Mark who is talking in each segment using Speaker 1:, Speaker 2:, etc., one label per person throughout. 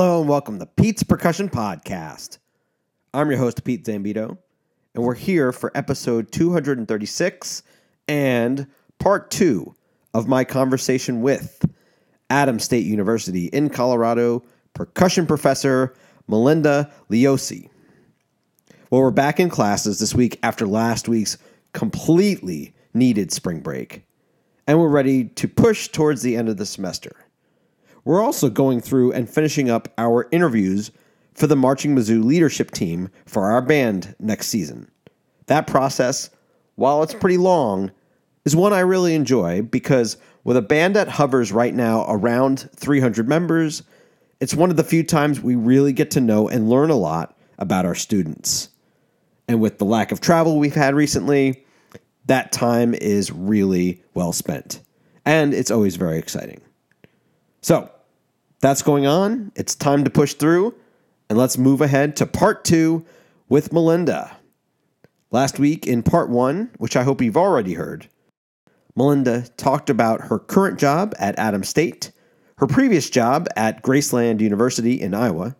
Speaker 1: Hello and welcome to Pete's Percussion Podcast. I'm your host, Pete Zambito, and we're here for episode 236 and part two of my conversation with Adams State University in Colorado percussion professor Melinda Leoce. Well, we're back in classes this week after last week's completely needed spring break, and we're ready to push towards the end of the semester. We're also going through and finishing up our interviews for the Marching Mizzou leadership team for our band next season. That process, while it's pretty long, is one I really enjoy because with a band that hovers right now around 300 members, it's one of the few times we really get to know and learn a lot about our students. And with the lack of travel we've had recently, that time is really well spent. And it's always very exciting. So that's going on. It's time to push through, and let's move ahead to part two with Melinda. Last week in part one, which I hope you've already heard, Melinda talked about her current job at Adams State, her previous job at Graceland University in Iowa,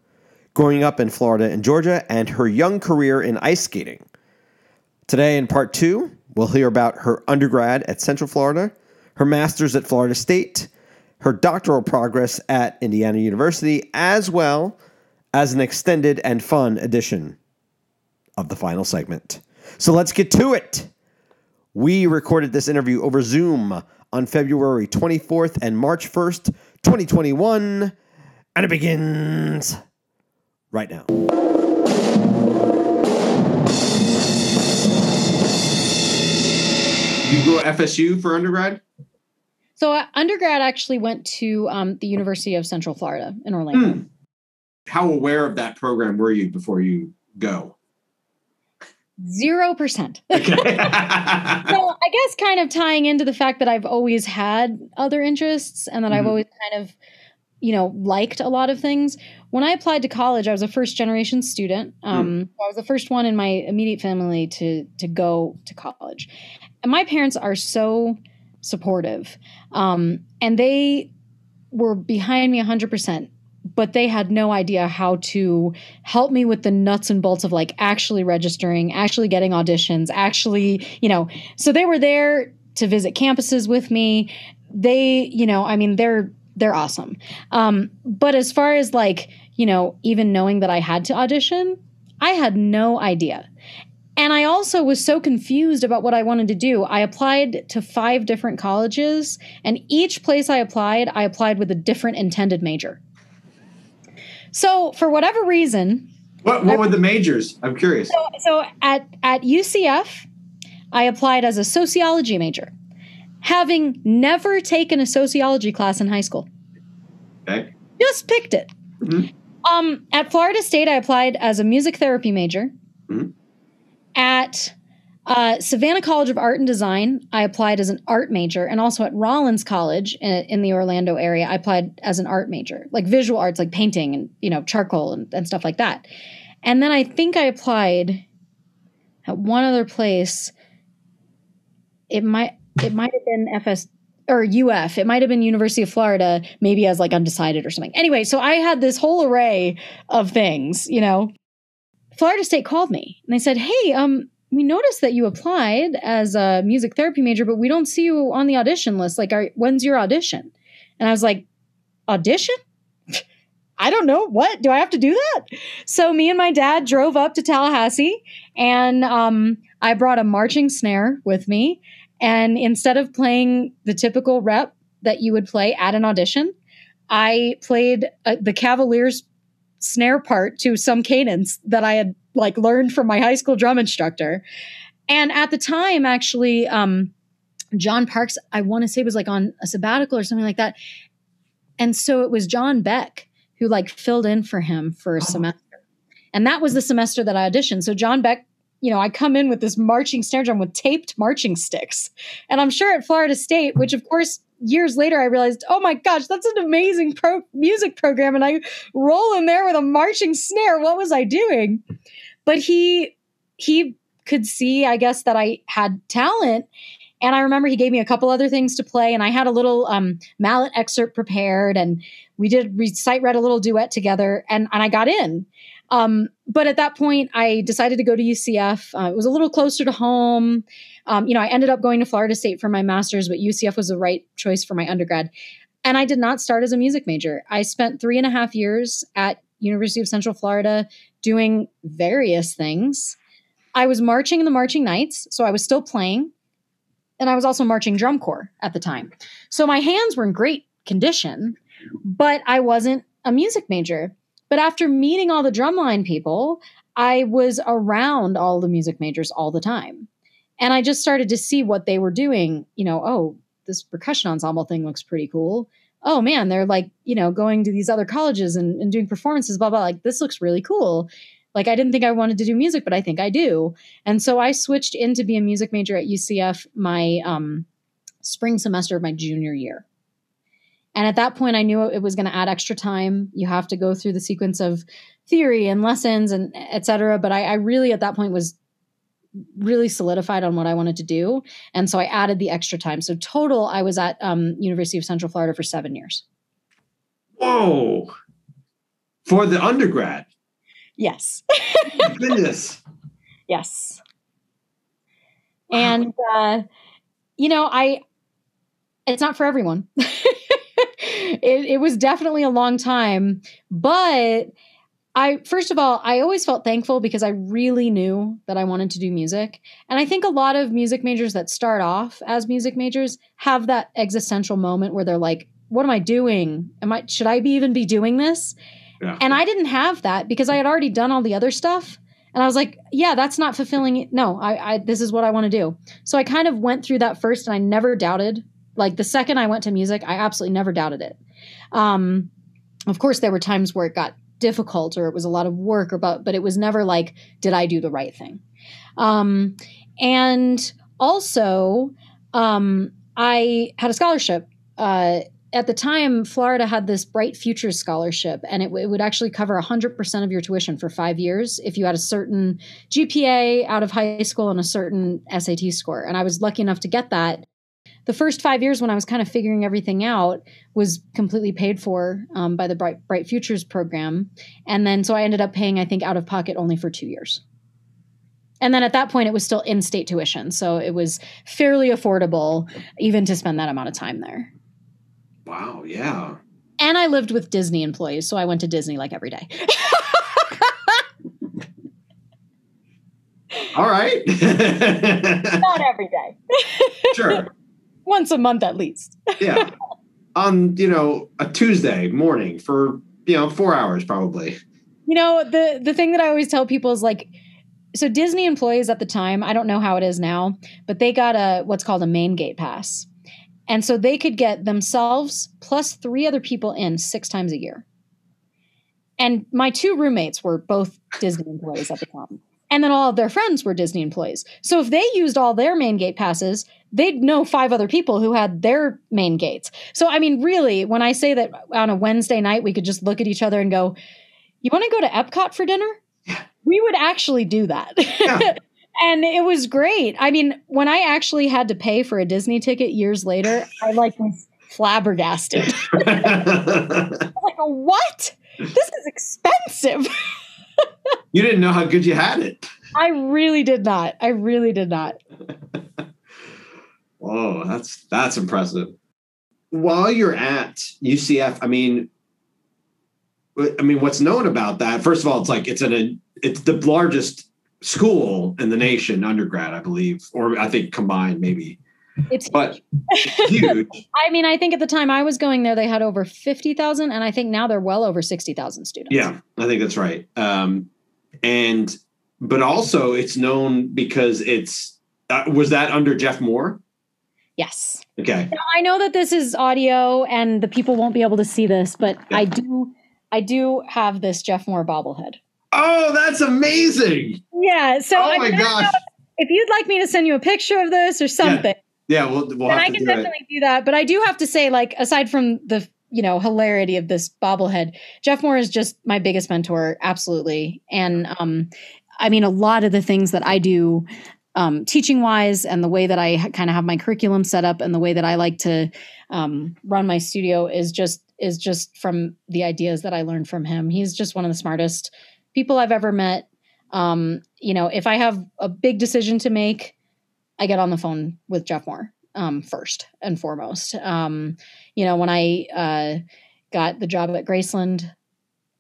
Speaker 1: growing up in Florida and Georgia, and her young career in ice skating. Today in part two, we'll hear about her undergrad at Central Florida, her master's at Florida State, her doctoral progress at Indiana University, as well as an extended and fun edition of the final segment. So let's get to it. We recorded this interview over Zoom on February 24th and March 1st, 2021, and it begins right now.
Speaker 2: You go to FSU for undergrad?
Speaker 3: So uh, undergrad actually went to um, the University of Central Florida in Orlando.
Speaker 2: Hmm. How aware of that program were you before you go?
Speaker 3: Zero percent.
Speaker 2: Okay.
Speaker 3: so I guess kind of tying into the fact that I've always had other interests and that I've
Speaker 2: Mhm.
Speaker 3: always kind of, you know, liked a lot of things. When I applied to college, I was a first generation student. Um, I was the first one in my immediate family to to go to college, and my parents are so supportive, um, and they were behind me hundred percent. But they had no idea how to help me with the nuts and bolts of like actually registering, actually getting auditions, actually, you know. So they were there to visit campuses with me. They, you know, I mean, they're they're awesome. Um, but as far as like, you know, even knowing that I had to audition, I had no idea. And I also was so confused about what I wanted to do. I applied to five different colleges, and each place I applied, I applied with a different intended major. So, for whatever reason,
Speaker 2: what what were the majors? I'm curious.
Speaker 3: so, so at at UCF, I applied as a sociology major, having never taken a sociology class in high school.
Speaker 2: Okay.
Speaker 3: Just picked it.
Speaker 2: Mhm.
Speaker 3: Um, at Florida State, I applied as a music therapy major.
Speaker 2: Mhm.
Speaker 3: At uh, Savannah College of Art and Design, I applied as an art major, and also at Rollins College in, in the Orlando area, I applied as an art major, like visual arts, like painting and you know charcoal and, and stuff like that. And then I think I applied at one other place. It might it might have been FS or UF. It might have been University of Florida, maybe as like undecided or something. Anyway, so I had this whole array of things, you know. Florida State called me and they said, "Hey, um, we noticed that you applied as a music therapy major, but we don't see you on the audition list. Like, are, when's your audition?" And I was like, "Audition? I don't know. What do I have to do that?" So me and my dad drove up to Tallahassee, and um, I brought a marching snare with me. And instead of playing the typical rep that you would play at an audition, I played uh, the Cavaliers snare part to some cadence that I had like learned from my high school drum instructor. And at the time, actually, um, John Parks, I want to say was like on a sabbatical or something like that. And so it was John Beck who like filled in for him for a
Speaker 2: Oh.
Speaker 3: semester. And that was the semester that I auditioned. So John Beck, you know, I come in with this marching snare drum with taped marching sticks. And I'm sure at Florida State, which of course years later I realized, oh my gosh, that's an amazing pro- music program. And I roll in there with a marching snare. What was I doing? But he he could see, I guess, that I had talent And I remember he gave me a couple other things to play, and I had a little um, mallet excerpt prepared, and we did recite read a little duet together, and and I got in. Um, but at that point, I decided to go to UCF. Uh, it was a little closer to home. Um, you know, I ended up going to Florida State for my master's, but UCF was the right choice for my undergrad. And I did not start as a music major. I spent three and a half years at University of Central Florida doing various things. I was marching in the marching knights, so I was still playing. And I was also marching drum corps at the time. So my hands were in great condition, but I wasn't a music major. But after meeting all the drumline people, I was around all the music majors all the time. And I just started to see what they were doing. You know, oh, this percussion ensemble thing looks pretty cool. Oh man, they're like, you know, going to these other colleges and, and doing performances, blah, blah. Like, this looks really cool. Like, I didn't think I wanted to do music, but I think I do. And so I switched in to be a music major at UCF my um, spring semester of my junior year. And at that point, I knew it was going to add extra time. You have to go through the sequence of theory and lessons and et cetera. But I, I really, at that point, was really solidified on what I wanted to do. And so I added the extra time. So total, I was at um, University of Central Florida for seven years.
Speaker 2: Whoa. For the undergrad.
Speaker 3: Yes.
Speaker 2: Goodness.
Speaker 3: yes. And uh, you know, I it's not for everyone. it, it was definitely a long time, but I first of all, I always felt thankful because I really knew that I wanted to do music. And I think a lot of music majors that start off as music majors have that existential moment where they're like, what am I doing? Am I should I be even be doing this? Yeah. And I didn't have that because I had already done all the other stuff. And I was like, yeah, that's not fulfilling. No, I, I this is what I want to do. So I kind of went through that first and I never doubted. Like the second I went to music, I absolutely never doubted it. Um, of course, there were times where it got difficult or it was a lot of work or but but it was never like did i do the right thing? Um, and also um, i had a scholarship uh, at the time florida had this bright futures scholarship and it, it would actually cover 100% of your tuition for five years if you had a certain gpa out of high school and a certain sat score. And i was lucky enough to get that the first five years when I was kind of figuring everything out was completely paid for um, by the Bright, Bright Futures program. And then so I ended up paying, I think, out of pocket only for two years. And then at that point, it was still in state tuition. So it was fairly affordable even to spend that amount of time there.
Speaker 2: Wow. Yeah.
Speaker 3: And I lived with Disney employees. So I went to Disney like every day.
Speaker 2: All right.
Speaker 3: Not every day.
Speaker 2: sure
Speaker 3: once a month at least.
Speaker 2: yeah. On, you know, a Tuesday morning for, you know, four hours probably.
Speaker 3: You know, the the thing that I always tell people is like so Disney employees at the time, I don't know how it is now, but they got a what's called a main gate pass. And so they could get themselves plus three other people in six times a year. And my two roommates were both Disney employees at the time. And then all of their friends were Disney employees. So if they used all their main gate passes, they'd know five other people who had their main gates. So, I mean, really, when I say that on a Wednesday night, we could just look at each other and go, You want to go to Epcot for dinner? We would actually do that. Yeah. and it was great. I mean, when I actually had to pay for a Disney ticket years later, I like was flabbergasted. I was like, What? This is expensive.
Speaker 2: you didn't know how good you had it.
Speaker 3: I really did not. I really did not.
Speaker 2: Oh, that's that's impressive. While you're at UCF, I mean, I mean, what's known about that? First of all, it's like it's an it's the largest school in the nation, undergrad, I believe, or I think combined maybe.
Speaker 3: It's
Speaker 2: but huge.
Speaker 3: I mean, I think at the time I was going there, they had over fifty thousand, and I think now they're well over sixty thousand students.
Speaker 2: Yeah, I think that's right. Um, and but also it's known because it's uh, was that under Jeff Moore?
Speaker 3: Yes.
Speaker 2: Okay.
Speaker 3: Now, I know that this is audio and the people won't be able to see this, but yeah. I do I do have this Jeff Moore bobblehead.
Speaker 2: Oh, that's amazing.
Speaker 3: Yeah. So
Speaker 2: Oh my gosh.
Speaker 3: If you'd like me to send you a picture of this or something.
Speaker 2: Yeah, yeah we'll, we'll
Speaker 3: I can do definitely it. do that. But I do have to say, like, aside from the you know hilarity of this bobblehead, Jeff Moore is just my biggest mentor, absolutely. And um, I mean, a lot of the things that I do um, teaching wise and the way that I ha- kind of have my curriculum set up and the way that I like to um, run my studio is just is just from the ideas that I learned from him. He's just one of the smartest people I've ever met. Um, you know, if I have a big decision to make, I get on the phone with Jeff Moore um, first and foremost. Um, you know, when I uh, got the job at Graceland,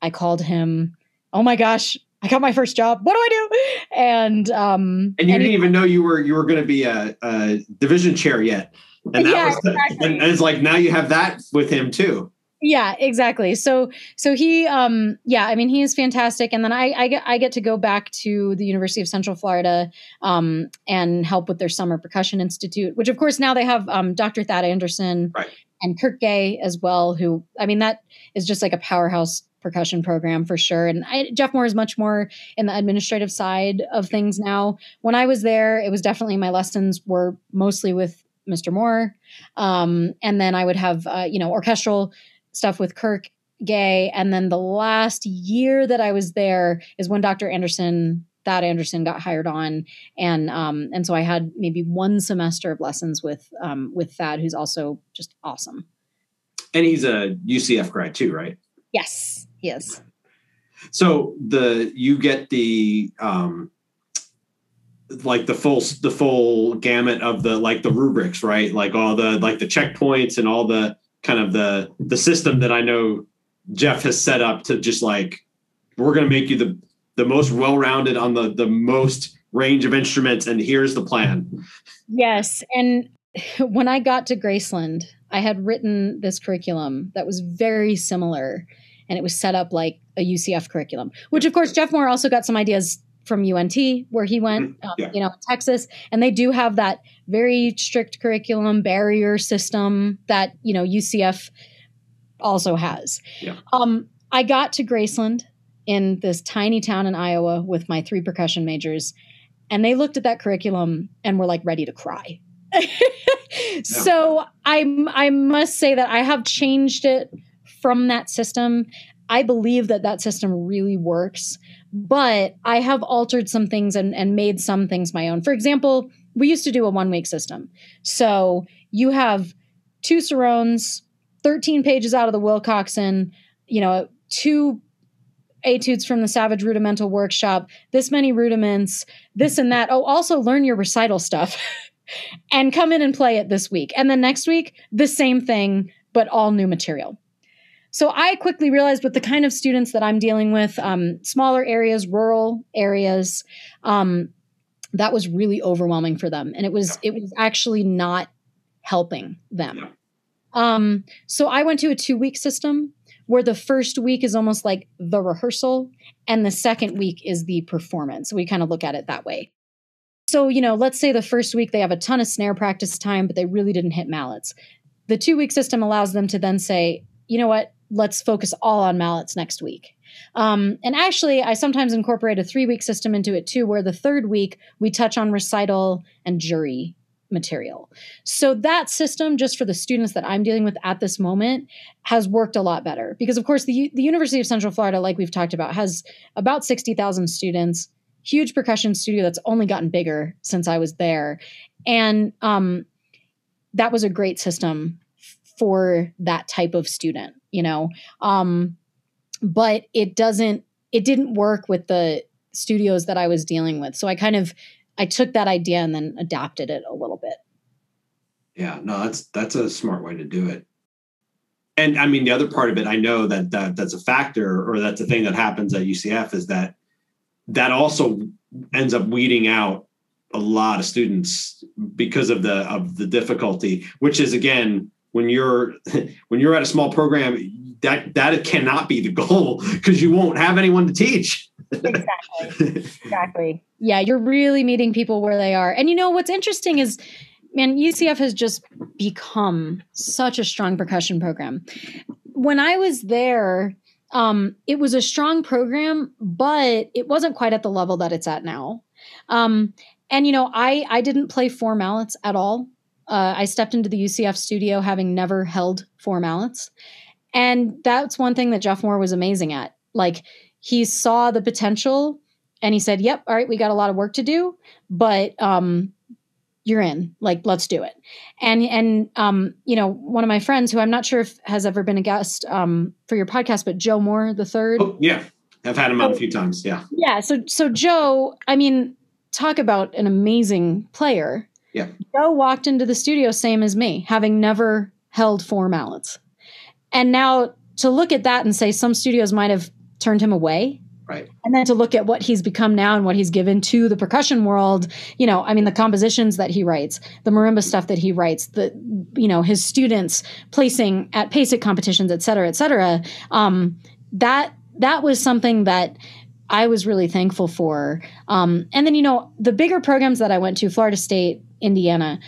Speaker 3: I called him. Oh my gosh, I got my first job. What do I do? And um,
Speaker 1: and you
Speaker 3: and
Speaker 1: didn't even know you were you were going to be a, a division chair yet. And that
Speaker 3: Yeah,
Speaker 1: was the,
Speaker 3: exactly.
Speaker 1: and it's like now you have that with him too.
Speaker 3: yeah exactly so so he um yeah i mean he is fantastic and then i i get i get to go back to the university of central florida um and help with their summer percussion institute which of course now they have um dr thad anderson
Speaker 1: Right.
Speaker 3: And kirk gay as well who i mean that is just like a powerhouse percussion program for sure and I, jeff moore is much more in the administrative side of things now when i was there it was definitely my lessons were mostly with mr moore um, and then i would have uh, you know orchestral stuff with Kirk Gay. And then the last year that I was there is when Dr. Anderson, Thad Anderson, got hired on, and um, and so I had maybe one semester of lessons with um, with Thad, who's also just awesome.
Speaker 1: And he's a UCF grad too, right?
Speaker 3: Yes, he is.
Speaker 1: So the you get the um like the full the full gamut of the like the rubrics, right? Like all the like the checkpoints and all the kind of the the system that I know Jeff has set up to just like we're going to make you the the most well-rounded on the the most range of instruments and here's the plan.
Speaker 3: Yes, and when I got to Graceland, I had written this curriculum that was very similar, and it was set up like a UCF curriculum. Which, of course, Jeff Moore also got some ideas from UNT, where he went, um,
Speaker 1: yeah.
Speaker 3: you know, Texas, and they do have that very strict curriculum barrier system that you know UCF also has.
Speaker 1: Yeah.
Speaker 3: Um, I got to Graceland in this tiny town in Iowa with my three percussion majors, and they looked at that curriculum and were like ready to cry. So I I must say that I have changed it from that system. I believe that that system really works, but I have altered some things and, and made some things my own. For example, we used to do a one week system. So you have two Cirones, 13 pages out of the Wilcoxon, you know, two etudes from the Savage Rudimental Workshop, this many rudiments, this and that. Oh, also learn your recital stuff and come in and play it this week. And then next week, the same thing, but all new material. So I quickly realized with the kind of students that I'm dealing with, um, smaller areas, rural areas, um, that was really overwhelming for them, and it was it was actually not helping them. Um, so I went to a two week system where the first week is almost like the rehearsal, and the second week is the performance. We kind of look at it that way. So, you know, let's say the first week they have a ton of snare practice time, but they really didn't hit mallets. The two week system allows them to then say, you know what, let's focus all on mallets next week. Um, and actually, I sometimes incorporate a three week system into it too, where the third week we touch on recital and jury material. So that system, just for the students that I'm dealing with at this moment, has worked a lot better because, of course, the the University of Central Florida, like we've talked about, has about sixty thousand students. Huge percussion studio that's only gotten bigger since I was there, and um, that was a great system for that type of student, you know. Um, but it doesn't. It didn't work with the studios that I was dealing with, so I kind of I took that idea and then adapted it a little.
Speaker 1: Yeah, no, that's that's a smart way to do it. And I mean, the other part of it, I know that, that that's a factor, or that's a thing that happens at UCF, is that that also ends up weeding out a lot of students because of the of the difficulty. Which is again, when you're when you're at a small program, that that cannot be the goal because you won't have anyone to teach.
Speaker 3: Exactly. exactly. Yeah, you're really meeting people where they are. And you know what's interesting is man, UCF has just become such a strong percussion program. When I was there, um, it was a strong program, but it wasn't quite at the level that it's at now. Um, and you know, I I didn't play four mallets at all. Uh, I stepped into the UCF studio having never held four mallets, and that's one thing that Jeff Moore was amazing at. Like he saw the potential and he said, "Yep, all right, we got a lot of work to do, but um, you're in. Like, let's do it." And and um, you know, one of my friends who I'm not sure if has ever been a guest um, for your podcast, but Joe Moore the third.
Speaker 2: Oh, yeah, I've had him on a few times. Yeah,
Speaker 3: yeah. So so Joe, I mean, talk about an amazing player.
Speaker 2: Yeah,
Speaker 3: Joe walked into the studio same as me, having never held four mallets, and now to look at that and say some studios might have turned him away
Speaker 2: right.
Speaker 3: and then to look at what he's become now and what he's given to the percussion world you know i mean the compositions that he writes the marimba stuff that he writes the you know his students placing at PASIC competitions et cetera et cetera um, that that was something that i was really thankful for um, and then you know the bigger programs that i went to florida state indiana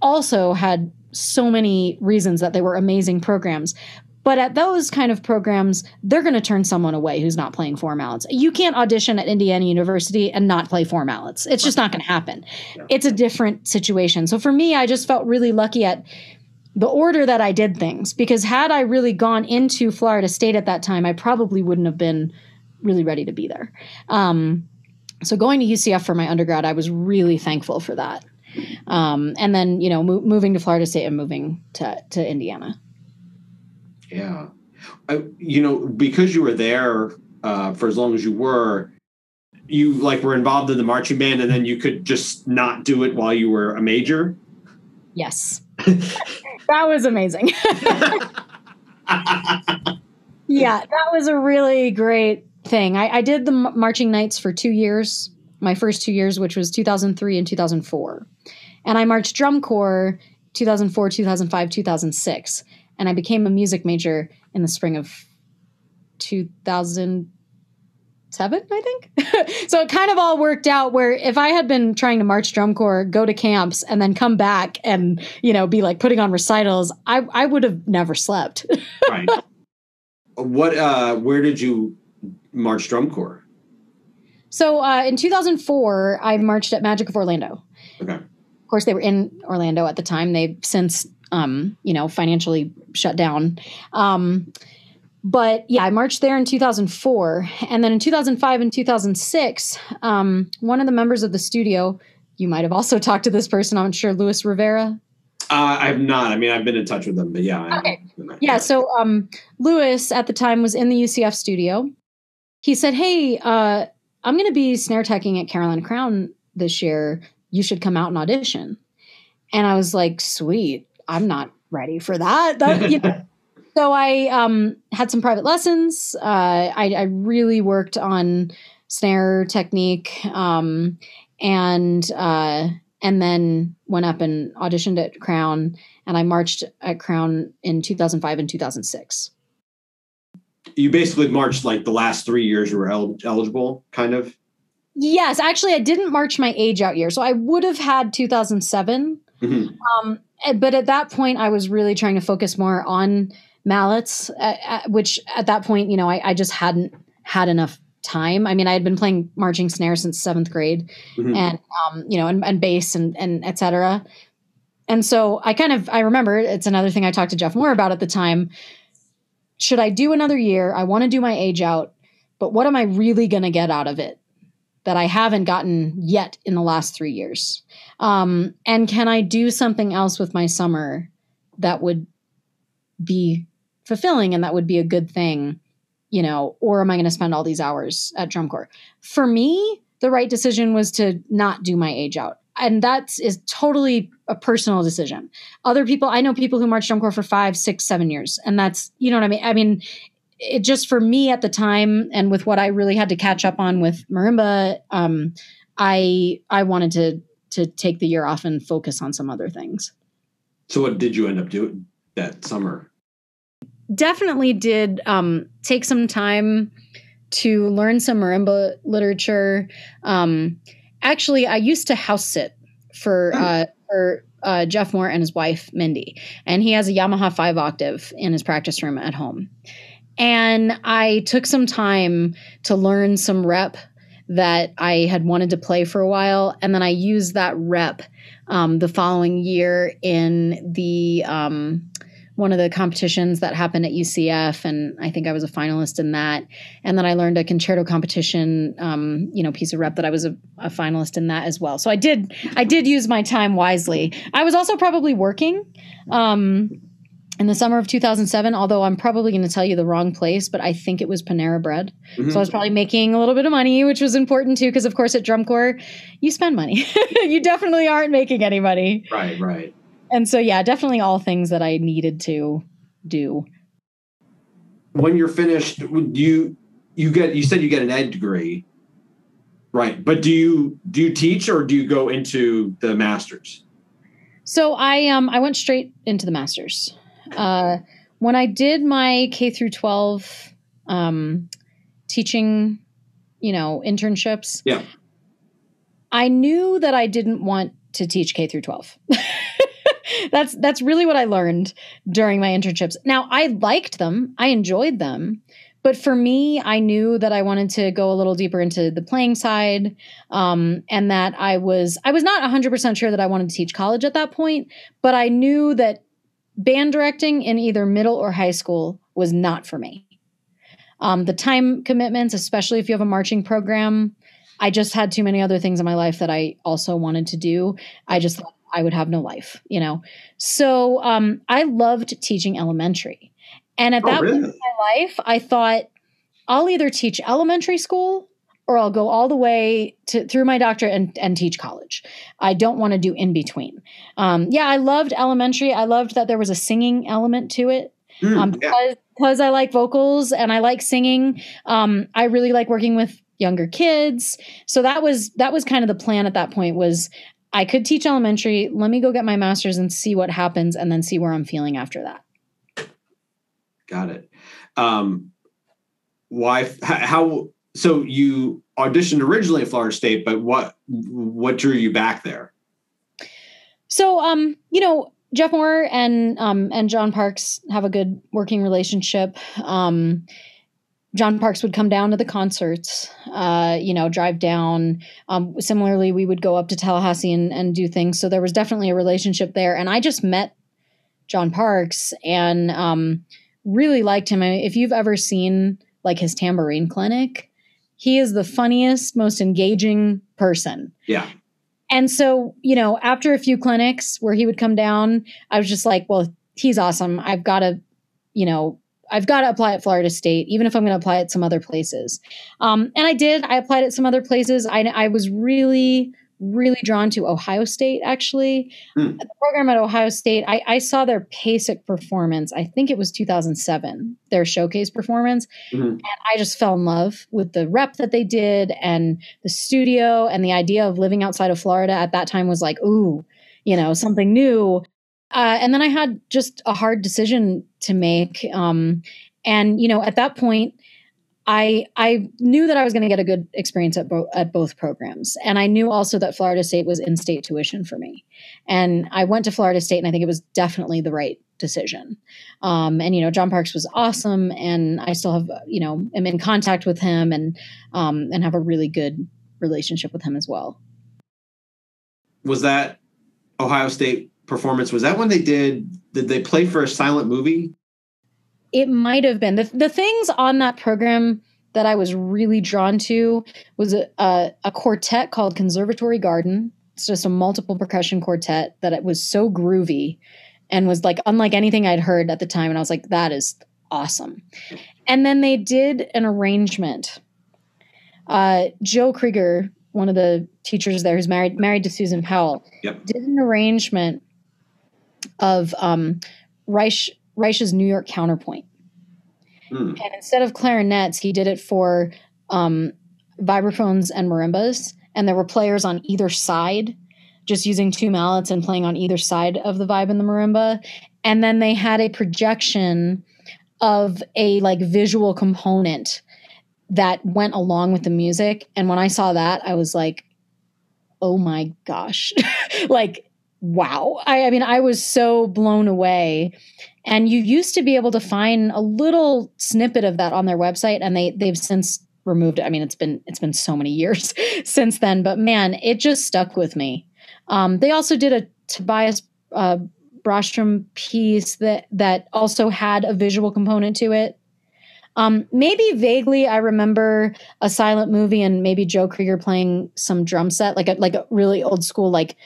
Speaker 3: also had so many reasons that they were amazing programs but at those kind of programs, they're going to turn someone away who's not playing four mallets. You can't audition at Indiana University and not play four mallets. It's just not going to happen. Yeah. It's a different situation. So for me, I just felt really lucky at the order that I did things because had I really gone into Florida State at that time, I probably wouldn't have been really ready to be there. Um, so going to UCF for my undergrad, I was really thankful for that. Um, and then, you know, mo- moving to Florida State and moving to, to Indiana.
Speaker 2: Yeah. I, you know, because you were there uh, for as long as you were, you like were involved in the marching band and then you could just not do it while you were a major.
Speaker 3: Yes. that was amazing. yeah, that was a really great thing. I, I did the marching knights for two years, my first two years, which was 2003 and 2004. And I marched drum corps 2004, 2005, 2006 and I became a music major in the spring of 2007, I think. so it kind of all worked out where if I had been trying to march drum corps, go to camps, and then come back and, you know, be like putting on recitals, I, I would have never slept.
Speaker 2: right. What, uh, where did you march drum corps?
Speaker 3: So uh, in 2004, I marched at Magic of Orlando.
Speaker 2: Okay.
Speaker 3: Of course, they were in Orlando at the time. They've since um, you know, financially shut down. Um, but yeah, I marched there in 2004. And then in 2005 and 2006, um, one of the members of the studio, you might have also talked to this person, I'm sure, Luis Rivera.
Speaker 2: Uh, I've not. I mean, I've been in touch with them, but yeah.
Speaker 3: Okay. Yeah. So um, Luis at the time was in the UCF studio. He said, Hey, uh, I'm going to be snare teching at Carolina Crown this year. You should come out and audition. And I was like, Sweet. I'm not ready for that. that you know. so I um, had some private lessons. Uh, I, I, really worked on snare technique, um, and uh, and then went up and auditioned at Crown, and I marched at Crown in 2005 and 2006.
Speaker 2: You basically marched like the last three years you were el- eligible, kind of.
Speaker 3: Yes, actually, I didn't march my age out year, so I would have had 2007. Mm-hmm. Um, but at that point, I was really trying to focus more on mallets, uh, uh, which at that point, you know, I, I, just hadn't had enough time. I mean, I had been playing marching snare since seventh grade, mm-hmm. and um, you know, and, and bass and and etc. And so I kind of I remember it's another thing I talked to Jeff Moore about at the time. Should I do another year? I want to do my age out, but what am I really going to get out of it? That I haven't gotten yet in the last three years? Um, and can I do something else with my summer that would be fulfilling and that would be a good thing, you know, or am I going to spend all these hours at drum corps? For me, the right decision was to not do my age out. And that is totally a personal decision. Other people, I know people who march drum corps for five, six, seven years. And that's, you know what I mean? I mean, it just for me at the time and with what I really had to catch up on with marimba, um, I I wanted to to take the year off and focus on some other things.
Speaker 2: So what did you end up doing that summer?
Speaker 3: Definitely did um, take some time to learn some marimba literature. Um, actually, I used to house sit for hmm. uh, for uh, Jeff Moore and his wife Mindy, and he has a Yamaha five octave in his practice room at home. And I took some time to learn some rep that I had wanted to play for a while. And then I used that rep um, the following year in the um, one of the competitions that happened at UCF, and I think I was a finalist in that. And then I learned a concerto competition, um, you know, piece of rep that I was a, a, finalist in that as well. So I did, I did use my time wisely. I was also probably working. Um, in the summer of 2007, although I'm probably going to tell you the wrong place, but I think it was Panera Bread. Mm-hmm. So I was probably making a little bit of money, which was important too, because of course at drum corps, you spend money. you definitely aren't making any money.
Speaker 2: Right, right.
Speaker 3: And so, yeah, definitely all things that I needed to do.
Speaker 2: When you're finished, you you get you said you get an ed degree, right? But do you do you teach or do you go into the masters?
Speaker 3: So I um I went straight into the masters. Uh, when I did my K through 12 um, teaching, you know, internships,
Speaker 2: yeah,
Speaker 3: I knew that I didn't want to teach K through 12. that's that's really what I learned during my internships. Now, I liked them. I enjoyed them. But for me, I knew that I wanted to go a little deeper into the playing side, um, and that I was I was not 100% sure that I wanted to teach college at that point, but I knew that band directing in either middle or high school was not for me. Um, the time commitments, especially if you have a marching program, I just had too many other things in my life that I also wanted to do. I just thought I would have no life, you know. So um, I loved teaching elementary, and at oh, that really? point in my life, I thought I'll either teach elementary school or I'll go all the way to through my doctorate and, and teach college. I don't want to do in between. Um, yeah, I loved elementary. I loved that there was a singing element to it. Mm, um, because, yeah. because I like vocals and I like singing. Um, I really like working with younger kids. So that was that was kind of the plan at that point was I could teach elementary. Let me go get my master's and see what happens and then see where I'm feeling after that.
Speaker 2: Got it. Um, why how so you auditioned originally at Florida State, but what what drew you back there?
Speaker 3: So, um, you know, Jeff Moore and um, and John Parks have a good working relationship. Um, John Parks would come down to the concerts, uh, you know, drive down. Um, similarly, we would go up to Tallahassee and, and do things. So there was definitely a relationship there. And I just met John Parks and um, really liked him. If you've ever seen like his tambourine clinic, he is the funniest, most engaging person.
Speaker 2: Yeah.
Speaker 3: And so, you know, after a few clinics where he would come down, I was just like, well, he's awesome. I've got to, you know, I've got to apply at Florida State, even if I'm going to apply at some other places. Um, and I did. I applied at some other places. I, I was really really drawn to Ohio State, actually. Mm. The program at Ohio State, I, I, saw their PASIC performance. I think it was 2007, their showcase performance. Mm-hmm. And I just fell in love with the rep that they did and the studio and the idea of living outside of Florida at that time was like, ooh, you know, something new. Uh, and then I had just a hard decision to make. Um, and, you know, at that point, I I knew that I was going to get a good experience at both at both programs, and I knew also that Florida State was in-state tuition for me, and I went to Florida State, and I think it was definitely the right decision. Um, and you know, John Parks was awesome, and I still have you know am in contact with him, and um, and have a really good relationship with him as well.
Speaker 2: Was that Ohio State performance? Was that when they did? Did they play for a silent movie?
Speaker 3: It might have been the the things on that program that I was really drawn to was a, a, a quartet called Conservatory Garden. It's just a multiple percussion quartet that it was so groovy and was like unlike anything I'd heard at the time. And I was like, that is awesome. And then they did an arrangement. Uh, Joe Krygier, one of the teachers there, who's married married to Susan Powell,
Speaker 2: yep.
Speaker 3: did an arrangement of um, Reich Reich's New York counterpoint. Mm. And instead of clarinets, he did it for um, vibraphones and marimbas. And there were players on either side, just using two mallets and playing on either side of the vibe and the marimba. And then they had a projection of a like visual component that went along with the music. And when I saw that, I was like, oh my gosh. like, wow. I, I mean, I was so blown away and you used to be able to find a little snippet of that on their website, and they they've since removed it. I mean, it's been it's been so many years since then, but man, it just stuck with me. Um, they also did a Tobias uh, Brostrom piece that that also had a visual component to it. Um, maybe vaguely, I remember a silent movie and maybe Joe Krygier playing some drum set, like a like a really old school, like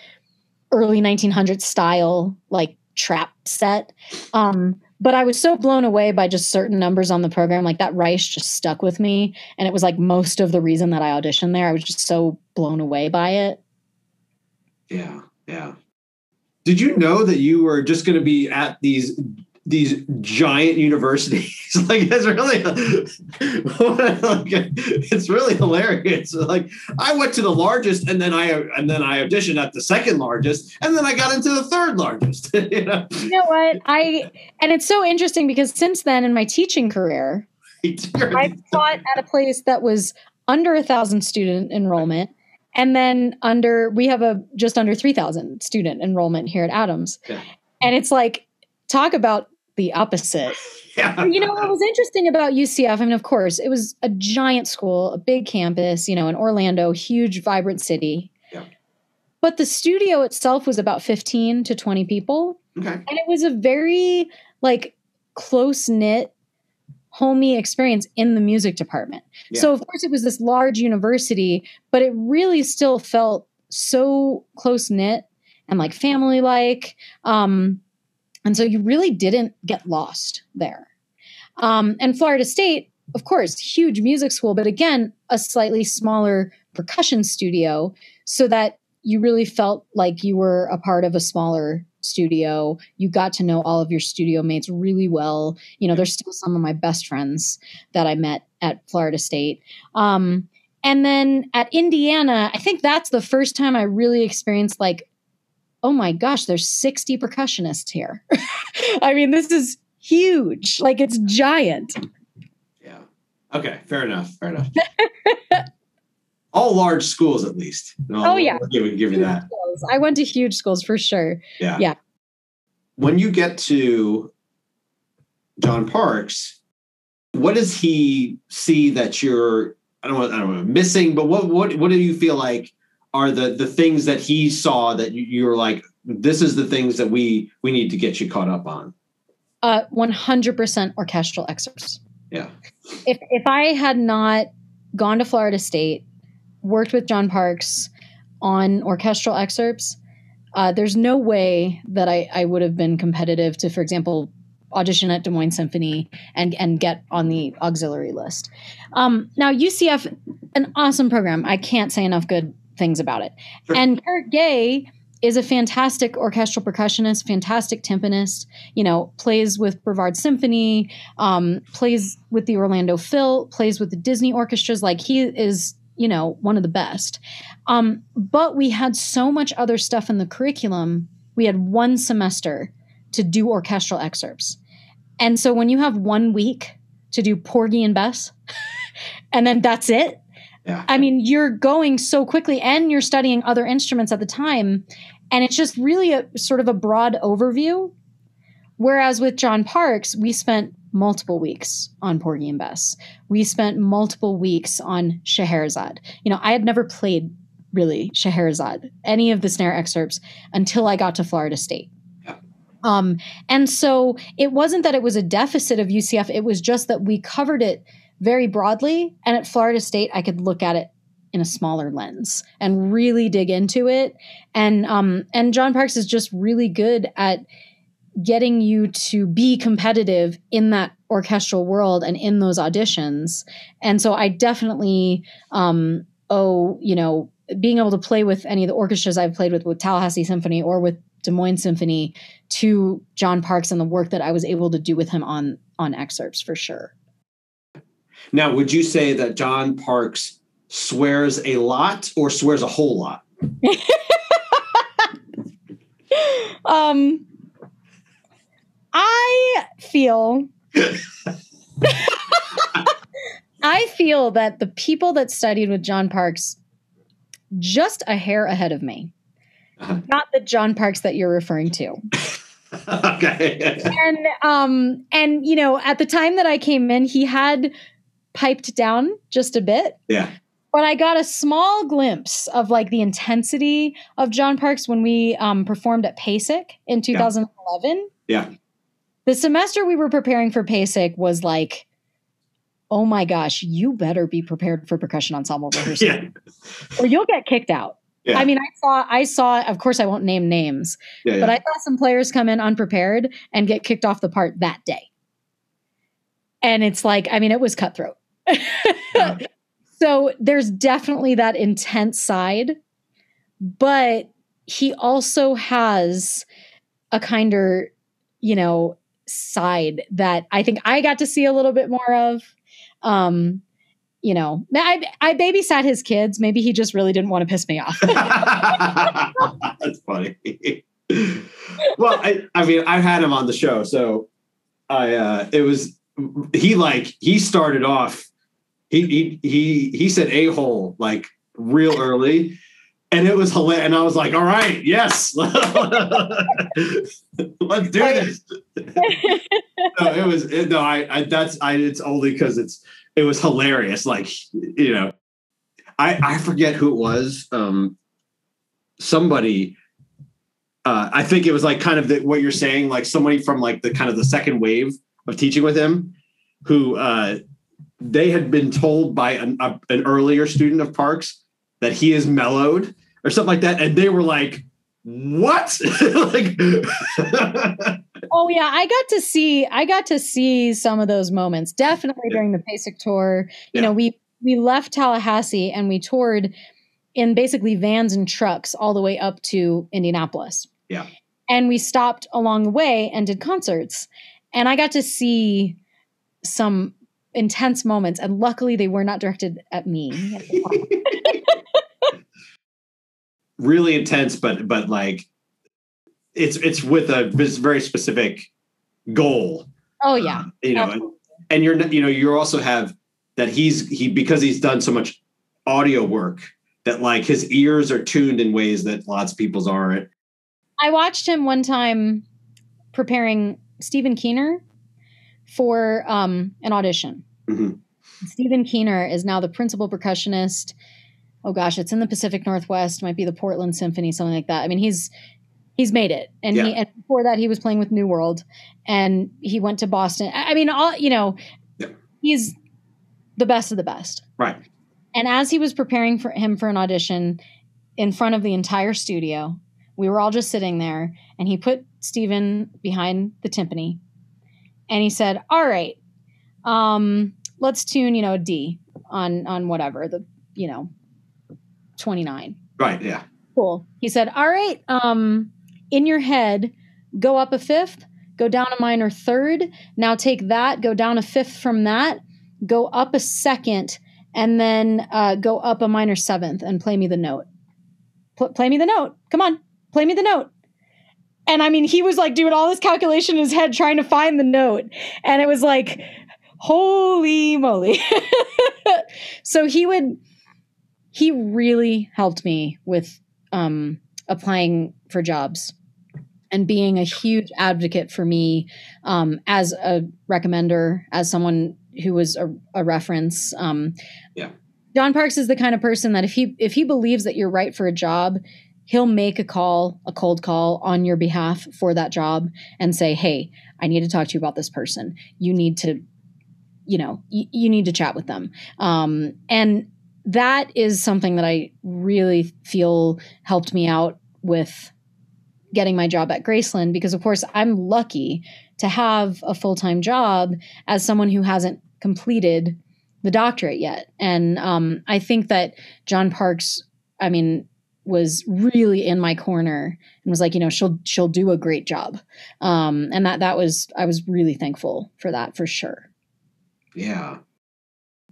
Speaker 3: early 1900s style, like trap set. Um, but I was so blown away by just certain numbers on the program, like that Reich just stuck with me, and it was like most of the reason that I auditioned there. I was just so blown away by it.
Speaker 2: Yeah, yeah. Did you know that you were just going to be at these these giant universities. like it's really, it's really hilarious. Like I went to the largest, and then I and then I auditioned at the second largest, and then I got into the third largest.
Speaker 3: you, know? you know what? I and it's so interesting because since then in my teaching career, I've taught at a place that was under a thousand student enrollment. And then under we have a just under 3000 student enrollment here at Adams. Yeah. And it's like talk about the opposite. Yeah. You know, what was interesting about UCF, I mean, of course, it was a giant school, a big campus, you know, in Orlando, huge, vibrant city. Yeah. But the studio itself was about 15 to 20 people. Okay. And it was a very, like, close knit, homey experience in the music department. Yeah. So, of course, it was this large university, but it really still felt so close knit and like family like. Um, and so you really didn't get lost there. Um, and Florida State, of course, huge music school, but again, a slightly smaller percussion studio so that you really felt like you were a part of a smaller studio. You got to know all of your studio mates really well. You know, there's still some of my best friends that I met at Florida State. Um, and then at Indiana, I think that's the first time I really experienced like oh my gosh, there's 60 percussionists here. I mean, this is huge. Like it's giant.
Speaker 2: Yeah. Okay. Fair enough. Fair enough. All large schools, at least.
Speaker 3: No, oh, yeah.
Speaker 2: We'll give, we'll give you that.
Speaker 3: Schools. I went to huge schools for sure.
Speaker 2: Yeah.
Speaker 3: Yeah.
Speaker 2: When you get to John Parks, what does he see that you're I don't know, I don't know missing, but what what what do you feel like are the the things that he saw that you, are like this is the things that we we need to get you caught up on
Speaker 3: uh 100% orchestral excerpts
Speaker 2: yeah
Speaker 3: if if i had not gone to florida state worked with john parks on orchestral excerpts uh, there's no way that I, I would have been competitive to for example audition at Des Moines Symphony and and get on the auxiliary list. Um, now UCF, an awesome program. I can't say enough good things about it. Sure. And Kirk Gay is a fantastic orchestral percussionist, fantastic timpanist, you know, plays with Brevard Symphony, um, plays with the Orlando Phil, plays with the Disney orchestras. Like he is, you know, one of the best. Um, but we had so much other stuff in the curriculum. We had one semester to do orchestral excerpts. And so when you have one week to do Porgy and Bess, and then that's it, yeah. I mean, you're going so quickly and you're studying other instruments at the time. And it's just really a sort of a broad overview. Whereas with John Parks, we spent multiple weeks on Porgy and Bess. We spent multiple weeks on Scheherazade. You know, I had never played really Scheherazade, any of the snare excerpts, until I got to Florida State. Um, and so it wasn't that it was a deficit of UCF, it was just that we covered it very broadly. And at Florida State, I could look at it in a smaller lens and really dig into it. And um, and John Parks is just really good at getting you to be competitive in that orchestral world and in those auditions. And so I definitely um, owe, you know, being able to play with any of the orchestras I've played with, with Tallahassee Symphony or with Des Moines Symphony, to John Parks and the work that I was able to do with him on on excerpts for sure.
Speaker 2: Now, would you say that John Parks swears a lot or swears a whole lot?
Speaker 3: um, I feel. I feel that the people that studied with John Parks just a hair ahead of me. Uh-huh. Not the John Parks that you're referring to.
Speaker 2: okay.
Speaker 3: and um and you know, at the time that I came in, he had piped down just a bit.
Speaker 2: Yeah.
Speaker 3: but I got a small glimpse of like the intensity of John Parks when we um, performed at PASIC in 2011.
Speaker 1: Yeah.
Speaker 3: The semester we were preparing for PASIC was like, oh my gosh, you better be prepared for percussion ensemble rehearsal,
Speaker 1: Yeah.
Speaker 3: or you'll get kicked out.
Speaker 1: Yeah.
Speaker 3: I mean, I saw, I saw. Of course, I won't name names,
Speaker 1: Yeah.
Speaker 3: but
Speaker 1: yeah.
Speaker 3: I saw some players come in unprepared and get kicked off the part that day. And it's like, I mean, it was cutthroat.
Speaker 1: Yeah.
Speaker 3: so there's definitely that intense side, but he also has a kinder, you know, side that I think I got to see a little bit more of. Um, you know, I, I babysat his kids. Maybe he just really didn't want to piss me off.
Speaker 1: That's funny. well, I, I mean, I've had him on the show, so I uh it was he like he started off he he he he said a hole like real early. And it was hilarious. And I was like, all right, yes. Let's do this. no, it was it, no, I, I that's I it's only because it's it was hilarious. Like, you know, I I forget who it was. Um somebody uh I think it was like kind of the, what you're saying, like somebody from like the kind of the second wave of teaching with him who uh they had been told by an, a, an earlier student of Parks that he is mellowed or something like that, and they were like, "What?" like,
Speaker 3: Oh yeah, I got to see I got to see some of those moments. Definitely
Speaker 1: Yeah.
Speaker 3: during the basic tour. You
Speaker 1: Yeah.
Speaker 3: know, we we left Tallahassee and we toured in basically vans and trucks all the way up to Indianapolis.
Speaker 1: Yeah.
Speaker 3: And we stopped along the way and did concerts. And I got to see some intense moments and luckily they were not directed at me.
Speaker 1: really intense, but but like, it's it's with a very specific goal.
Speaker 3: oh yeah.
Speaker 1: Um, you know, and,
Speaker 3: Absolutely.
Speaker 1: and you're you know you also have that he's he because he's done so much audio work that like his ears are tuned in ways that lots of people's aren't.
Speaker 3: I watched him one time preparing Stephen Keener for um, an audition.
Speaker 1: Mhm.
Speaker 3: Stephen Keener is now the principal percussionist. Oh gosh, it's in the Pacific Northwest, might be the Portland Symphony, something like that. I mean, he's he's made it, and he and before that he was playing with New World, and he went to Boston. I I mean, all you know,
Speaker 1: Yeah.
Speaker 3: he's the best of the best.
Speaker 1: Right.
Speaker 3: And as he was preparing for him for an audition in front of the entire studio, we were all just sitting there, and he put Stephen behind the timpani, and he said, "All right, um, let's tune, you know, a D on on whatever the you know, twenty nine.
Speaker 1: Right. Yeah.
Speaker 3: Cool." He said, "All right, um, in your head, go up a fifth, go down a minor third. Now take that, go down a fifth from that, go up a second, and then uh, go up a minor seventh and play me the note. Pl- play me the note. Come on, play me the note. And I mean, he was like doing all this calculation in his head trying to find the note. And it was like, holy moly. so he would, he really helped me with um, applying for jobs and being a huge advocate for me um, as a recommender, as someone who was a, a reference. Um,
Speaker 1: Yeah.
Speaker 3: John Parks is the kind of person that if he if he believes that you're right for a job, he'll make a call, a cold call on your behalf for that job and say, "Hey, I need to talk to you about this person. You need to, you know, y- you need to chat with them." Um, and that is something that I really feel helped me out with getting my job at Graceland because, of course, I'm lucky to have a full time job as someone who hasn't completed the doctorate yet. And um, I think that John Parks, I mean, was really in my corner and was like, you know, she'll she'll do a great job. Um, and that that was I was really thankful for that for sure.
Speaker 1: Yeah.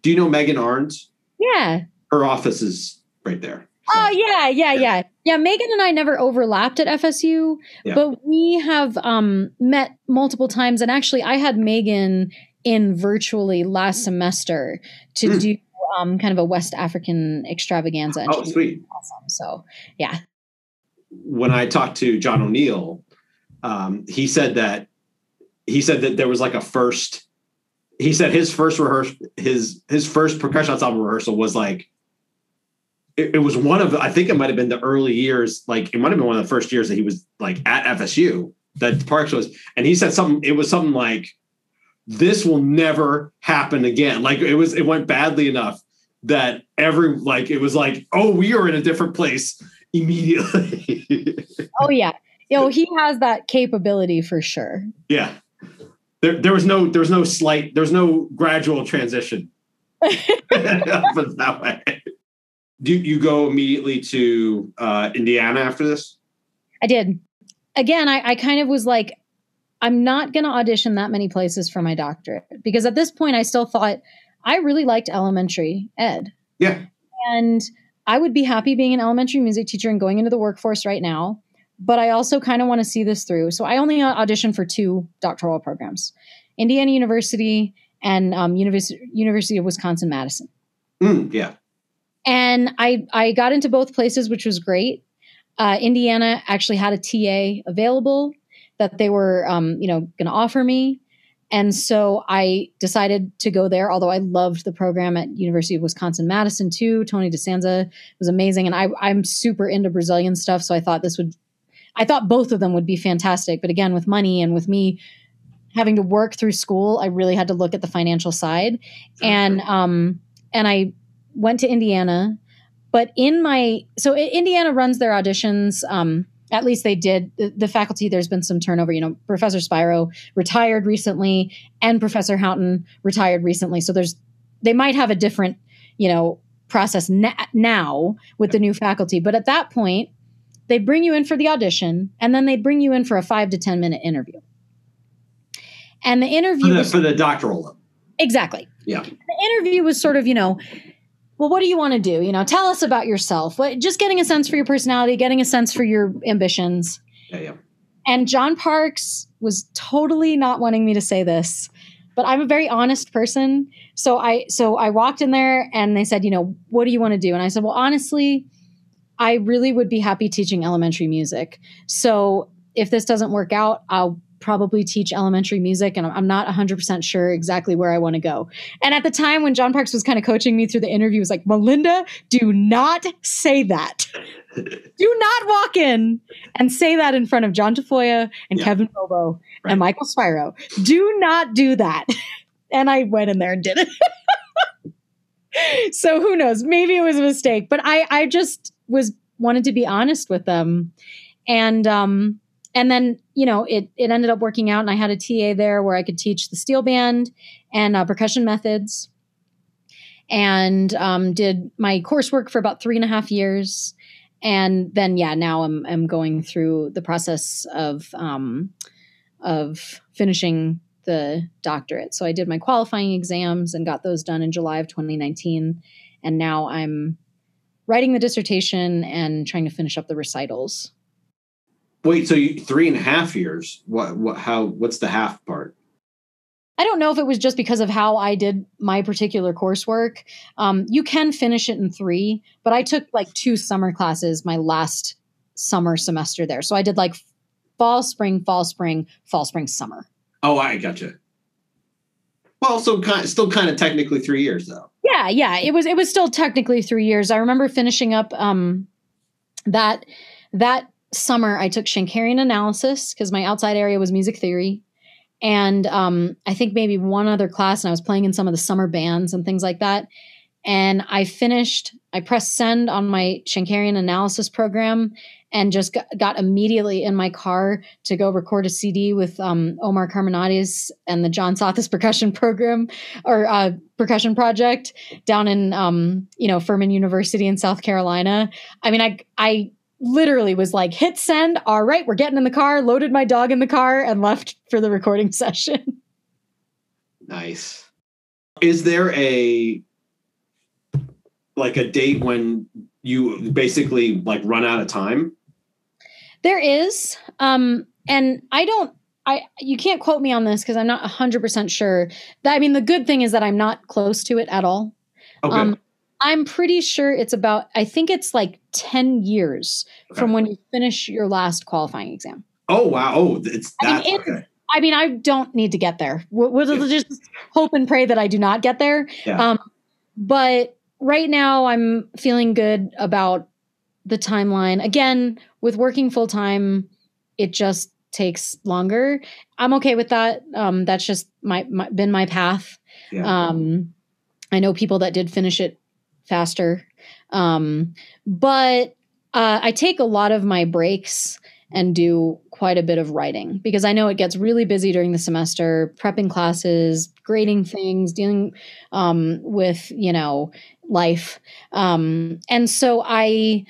Speaker 1: Do you know Megan Arns?
Speaker 3: Yeah.
Speaker 1: Her office is right there. So-
Speaker 3: Oh yeah, yeah, yeah, yeah. Megan and I never overlapped at FSU,
Speaker 1: Yeah.
Speaker 3: but we have um, met multiple times. And actually, I had Megan in virtually last semester to
Speaker 1: Hmm.
Speaker 3: do um, kind of a West African extravaganza.
Speaker 1: Oh, sweet.
Speaker 3: awesome. So yeah,
Speaker 1: when I talked to John O'Neill, um, he said that he said that there was like a first. He said his first rehearsal, his his first percussion ensemble rehearsal was like
Speaker 2: it, it was one of I think it might have been the early years, like it might have been one of the first years that he was like at FSU that Parks was, and he said something. It was something like, "This will never happen again." Like it was, it went badly enough that every like it was like, "Oh, we are in a different place immediately."
Speaker 3: Oh yeah. You know, he has that capability for sure.
Speaker 2: yeah, there, there was no, there was no slight, there was no gradual transition. That way. Do you go immediately to uh, Indiana after this?
Speaker 3: I did. Again, I, I kind of was like, I'm not going to audition that many places for my doctorate because at this point, I still thought I really liked elementary ed.
Speaker 2: Yeah.
Speaker 3: And I would be happy being an elementary music teacher and going into the workforce right now. But I also kind of want to see this through. So I only auditioned for two doctoral programs Indiana University and um, University, University of Wisconsin Madison.
Speaker 2: Mm, yeah.
Speaker 3: And I, I got into both places, which was great. Uh, Indiana actually had a TA available that they were, um, you know, going to offer me. And so I decided to go there, although I loved the program at University of Wisconsin Madison too. Tony Di Sanza was amazing. And I, I'm super into Brazilian stuff. So I thought this would, I thought both of them would be fantastic. But again, with money and with me having to work through school, I really had to look at the financial side. And, um, and I went to Indiana. But in my, so Indiana runs their auditions. Um, at least they did the, the, faculty there's been some turnover you know professor spiro retired recently and professor houghton retired recently so there's they might have a different you know process na- now with the new faculty but at that point they bring you in for the audition and then they bring you in for a five to ten minute interview and the interview
Speaker 2: for the,
Speaker 3: was,
Speaker 2: for the doctoral
Speaker 3: exactly
Speaker 2: yeah
Speaker 3: the interview was sort of you know well, what do you want to do? You know, tell us about yourself. What, just getting a sense for your personality, getting a sense for your ambitions.
Speaker 2: Yeah, yeah.
Speaker 3: And John Parks was totally not wanting me to say this, but I'm a very honest person. So I so I walked in there and they said, you know, what do you want to do? And I said, well, honestly, I really would be happy teaching elementary music. So if this doesn't work out, I'll probably teach elementary music and I'm not 100% sure exactly where I want to go. And at the time when John Parks was kind of coaching me through the interview, was like, Melinda, do not say that. do not walk in and say that in front of John Tafoya and yeah. Kevin Bobo right. and Michael Spiro. Do not do that. and I went in there and did it. so who knows? Maybe it was a mistake, but I, I just was wanted to be honest with them. And um, and then you know it it ended up working out and i had a ta there where i could teach the steel band and uh, percussion methods. And um, did my coursework for about three and a half years. And then yeah now i'm, I'm going through the process of um, of finishing the doctorate. So i did my qualifying exams and got those done in july of 2019 and now i'm writing the dissertation and trying to finish up the recitals
Speaker 2: Wait, so you, three and a half years? What? What? How? What's the half part?
Speaker 3: I don't know if it was just because of how I did my particular coursework. Um, you can finish it in three, but I took like two summer classes my last summer semester there. So I did like fall, spring, fall, spring, fall, spring, summer.
Speaker 2: Oh, I gotcha. Well, so kind, still kind of technically three years though.
Speaker 3: Yeah, yeah. It was it was still technically three years. I remember finishing up um, that that summer, I took Schenkerian analysis because my outside area was music theory. And um, I think maybe one other class, and I was playing in some of the summer bands and things like that. And I finished, I pressed send on my Schenkerian analysis program and just got, immediately in my car to go record a CD with um, Omar Carmenates and the John Sothis percussion program or uh, percussion project down in, um, you know, Furman University in South Carolina. I mean, I, I literally was like, hit send. All right, we're getting in the car, loaded my dog in the car, and left for the recording session.
Speaker 2: Nice. Is there a like a date when you basically like run out of time?
Speaker 3: There is. Um, and I don't I you can't quote me on this because I'm not 100% sure. That, I mean the good thing is that I'm not close to it at all. Okay. Um, I'm pretty sure it's about, I think it's like 10 years okay. from when you finish your last qualifying exam.
Speaker 2: Oh, wow. Oh, it's that.
Speaker 3: I mean, okay. I mean, I don't need to get there. We'll, we'll yeah. just hope and pray that I do not get there. Yeah. Um, but right now I'm feeling good about the timeline. Again, with working full time, it just takes longer. I'm okay with that. Um, that's just my, my been my path.
Speaker 2: Yeah.
Speaker 3: Um, I know people that did finish it faster, um, but uh, I take a lot of my breaks and do quite a bit of writing because I know it gets really busy during the semester, prepping classes, grading things, dealing um, with you know life, um, and so I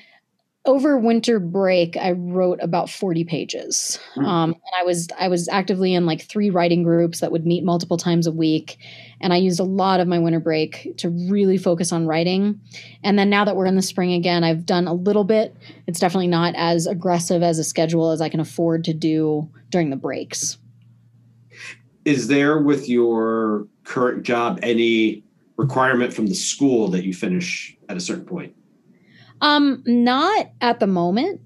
Speaker 3: over winter break i wrote about 40 pages.
Speaker 2: Mm.
Speaker 3: um, and i was i was actively in like three writing groups that would meet multiple times a week. And i used a lot of my winter break to really focus on writing. And then now that we're in the spring again i've done a little bit. It's definitely not as aggressive as a schedule as i can afford to do during the breaks.
Speaker 2: Is there with your current job any requirement from the school that you finish at a certain point?
Speaker 3: Um, not at the moment.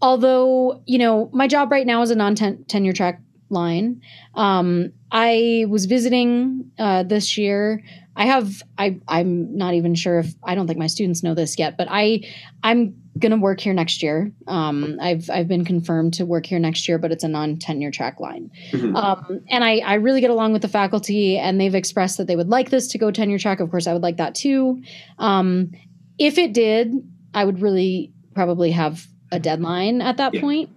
Speaker 3: Although, you know, my job right now is a non tenure track line. Um, I was visiting uh, this year. I have I I'm not even sure if I don't think my students know this yet, but I I'm gonna work here next year. Um, I've I've been confirmed to work here next year, but it's a non tenure track line.
Speaker 2: Mhm.
Speaker 3: Um, and I, I really get along with the faculty, and they've expressed that they would like this to go tenure track. Of course, I would like that too. Um, if it did, I would really probably have a deadline at that
Speaker 2: Yeah.
Speaker 3: point.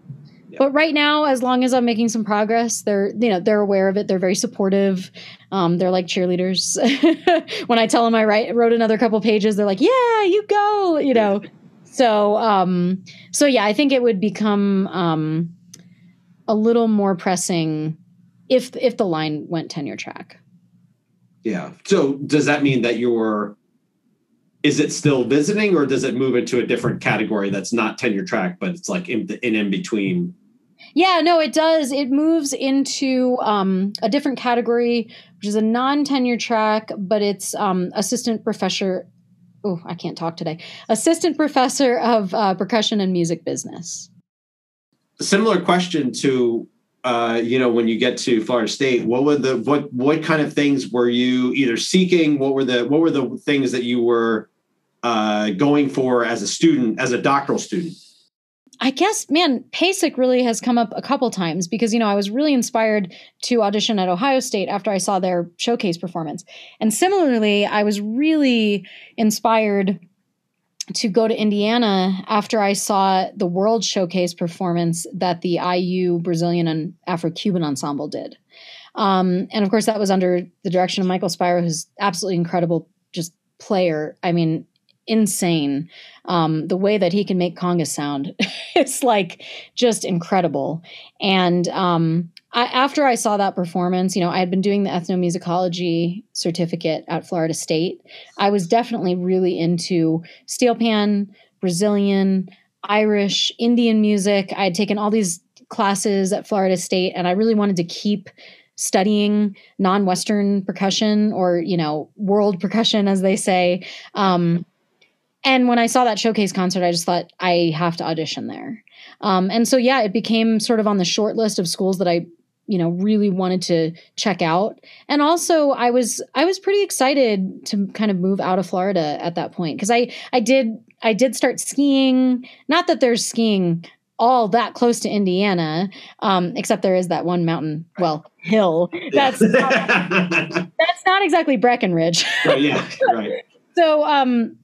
Speaker 2: Yeah.
Speaker 3: But right now, as long as I'm making some progress, they're you know they're aware of it. They're very supportive. Um, they're like cheerleaders. when I tell them I write, wrote another couple pages, they're like, "Yeah, you go," you know. So um, so yeah, I think it would become um, a little more pressing if if the line went tenure track.
Speaker 2: Yeah. So does that mean that you're is it still visiting or does it move into a different category that's not tenure track, but it's like in in, in between?
Speaker 3: Yeah, no, it does. It moves into um, a different category, which is a non-tenure track, but it's um, assistant professor. Oh, I can't talk today. Assistant professor of uh, percussion and music business.
Speaker 2: Similar question to uh, you know, when you get to Florida State, what were the what what kind of things were you either seeking? What were the what were the things that you were uh, going for as a student, as a doctoral student?
Speaker 3: I guess, man, PASIC really has come up a couple times because, you know, I was really inspired to audition at Ohio State after I saw their showcase performance. And similarly, I was really inspired to go to Indiana after I saw the World Showcase performance that the IU Brazilian and Afro Cuban Ensemble did. Um, and of course, that was under the direction of Michael Spiro, who's absolutely incredible, just player. I mean, insane. Um, the way that he can make congas sound it's like just incredible. And um, I, after I saw that performance, you know, I had been doing the ethnomusicology certificate at Florida State. I was definitely really into steel pan, Brazilian, Irish, Indian music. I had taken all these classes at Florida State, and I really wanted to keep studying non-Western percussion or you know world percussion, as they say. Um, and when I saw that showcase concert, I just thought I have to audition there. Um, and so yeah, it became sort of on the short list of schools that I you know really wanted to check out. And also i was i was pretty excited to kind of move out of florida at that point because i i did i did start skiing. Not that there's skiing all that close to indiana um, except there is that one mountain well hill. That's not, that's not exactly breckenridge.
Speaker 2: Right, yeah, right.
Speaker 3: so um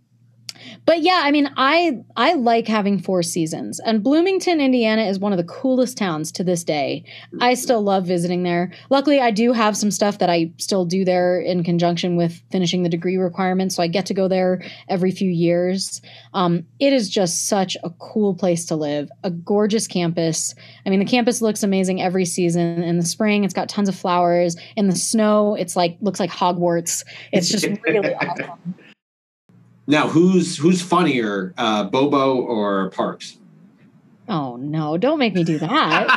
Speaker 3: but yeah i mean i i like having four seasons and bloomington indiana is one of the coolest towns to this day. I still love visiting there. Luckily i do have some stuff that i still do there in conjunction with finishing the degree requirements so i get to go there every few years. Um, it is just such a cool place to live a gorgeous campus. I mean the campus looks amazing every season. In the spring it's got tons of flowers. In the snow it's like looks like hogwarts. It's just really awesome
Speaker 2: Now, who's who's funnier, uh, Bobo or Parks?
Speaker 3: Oh no, don't make me do that.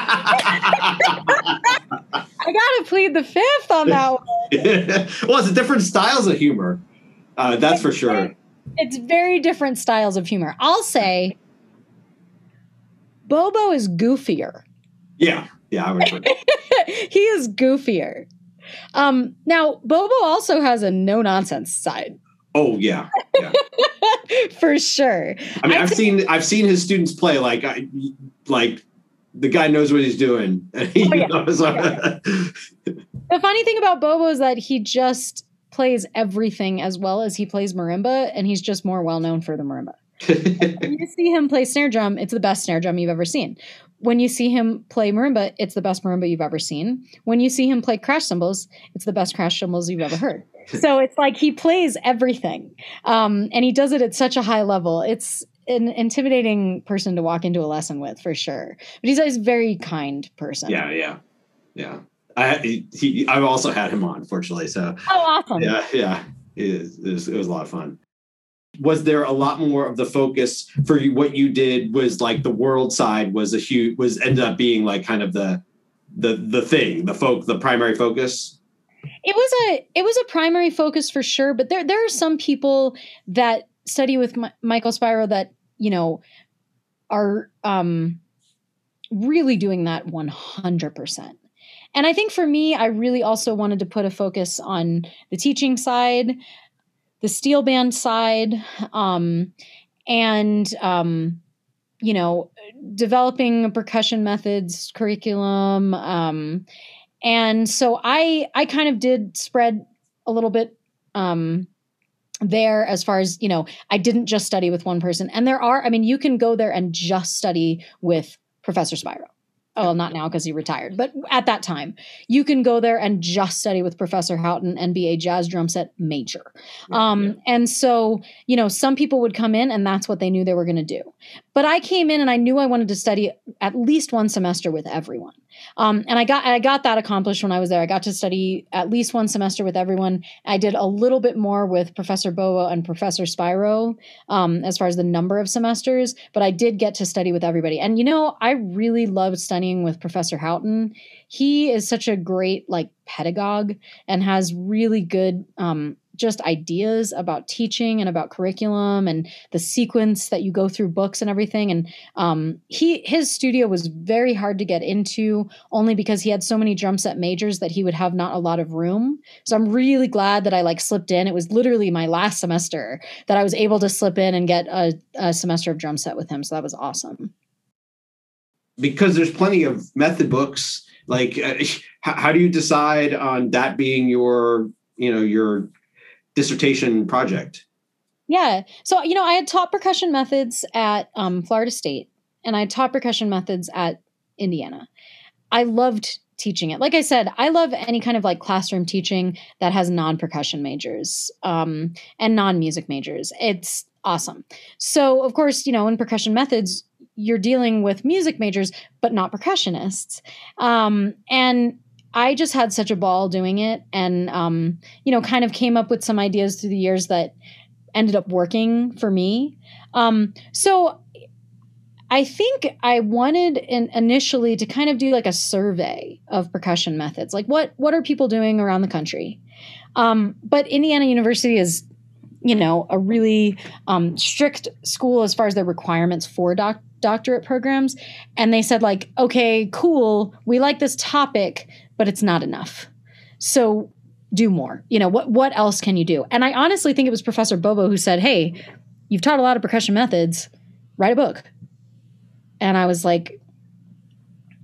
Speaker 3: I gotta plead the fifth on that one.
Speaker 2: well, it's different styles of humor. Uh, that's for sure.
Speaker 3: It's very different styles of humor. I'll say Bobo is goofier.
Speaker 2: Yeah, yeah, I would agree.
Speaker 3: he is goofier. Um, now, Bobo also has a no nonsense side.
Speaker 2: Oh yeah, yeah.
Speaker 3: for sure.
Speaker 2: I mean,
Speaker 3: I
Speaker 2: I've
Speaker 3: think-
Speaker 2: seen I've seen his students play like I like the guy knows what he's doing.
Speaker 3: Oh, yeah.
Speaker 2: so-
Speaker 3: The funny thing about Bobo is that he just plays everything as well as he plays marimba, and he's just more well known for the marimba. When you see him play snare drum, it's the best snare drum you've ever seen. When you see him play marimba, it's the best marimba you've ever seen. When you see him play crash cymbals, it's the best crash cymbals you've ever heard. so it's like he plays everything, um, and he does it at such a high level. It's an intimidating person to walk into a lesson with for sure. But he's a very kind person.
Speaker 2: yeah, yeah, yeah. I he, he, I've also had him on, fortunately. So
Speaker 3: Oh, awesome.
Speaker 2: yeah, yeah, it, is, it, was, it was a lot of fun. Was there a lot more of the focus for you? What you did was like the world side was a huge was ended up being like kind of the the the thing, the folk, the primary focus.
Speaker 3: It was a it was a primary focus for sure, but there there are some people that study with Mi- Michael Spiro that you know are um, really doing that one hundred percent. And I think for me, I really also wanted to put a focus on the teaching side, the steel band side, um, and um, you know, developing percussion methods curriculum. Um, and so I I kind of did spread a little bit um, there as far as you know. I didn't just study with one person, and there are. I mean, you can go there and just study with Professor Spiro. Oh, well, not now because he retired, but at that time, you can go there and just study with Professor Houghton and be a jazz drum set major. Um, And so, you know, some people would come in and that's what they knew they were going to do. But I came in and I knew I wanted to study at least one semester with everyone. Um, and I got I got that accomplished when I was there. I got to study at least one semester with everyone. I did a little bit more with Professor Bobo and Professor Spiro um, as far as the number of semesters, but I did get to study with everybody. And you know, I really loved studying with Professor Houghton. He is such a great like pedagogue and has really good um, just ideas about teaching and about curriculum and the sequence that you go through books and everything. And um, he his studio was very hard to get into only because he had so many drum set majors that he would have not a lot of room. So I'm really glad that I like slipped in. It was literally my last semester that I was able to slip in and get a, a semester of drum set with him. So that was awesome.
Speaker 2: because there's plenty of method books like uh, how, how do you decide on that being your you know your dissertation project
Speaker 3: Yeah. So, you know, I had taught percussion methods at um, Florida State and I taught percussion methods at Indiana. I loved teaching it. Like I said, I love any kind of like classroom teaching that has non percussion majors um, and non music majors. It's awesome. So, of course, you know, in percussion methods, you're dealing with music majors, but not percussionists. Um, and I just had such a ball doing it and, um, you know, kind of came up with some ideas through the years that ended up working for me. Um, so I think I wanted in, initially to kind of do like a survey of percussion methods, like what what are people doing around the country. Um, but Indiana University is, you know, a really um, strict school as far as their requirements for doc- doctorate programs, and they said like, okay, cool, we like this topic, but it's not enough. So do more. You know, what what else can you do? And I honestly think it was Professor Bobo who said, "Hey, you've taught a lot of percussion methods. Write a book." And I was like,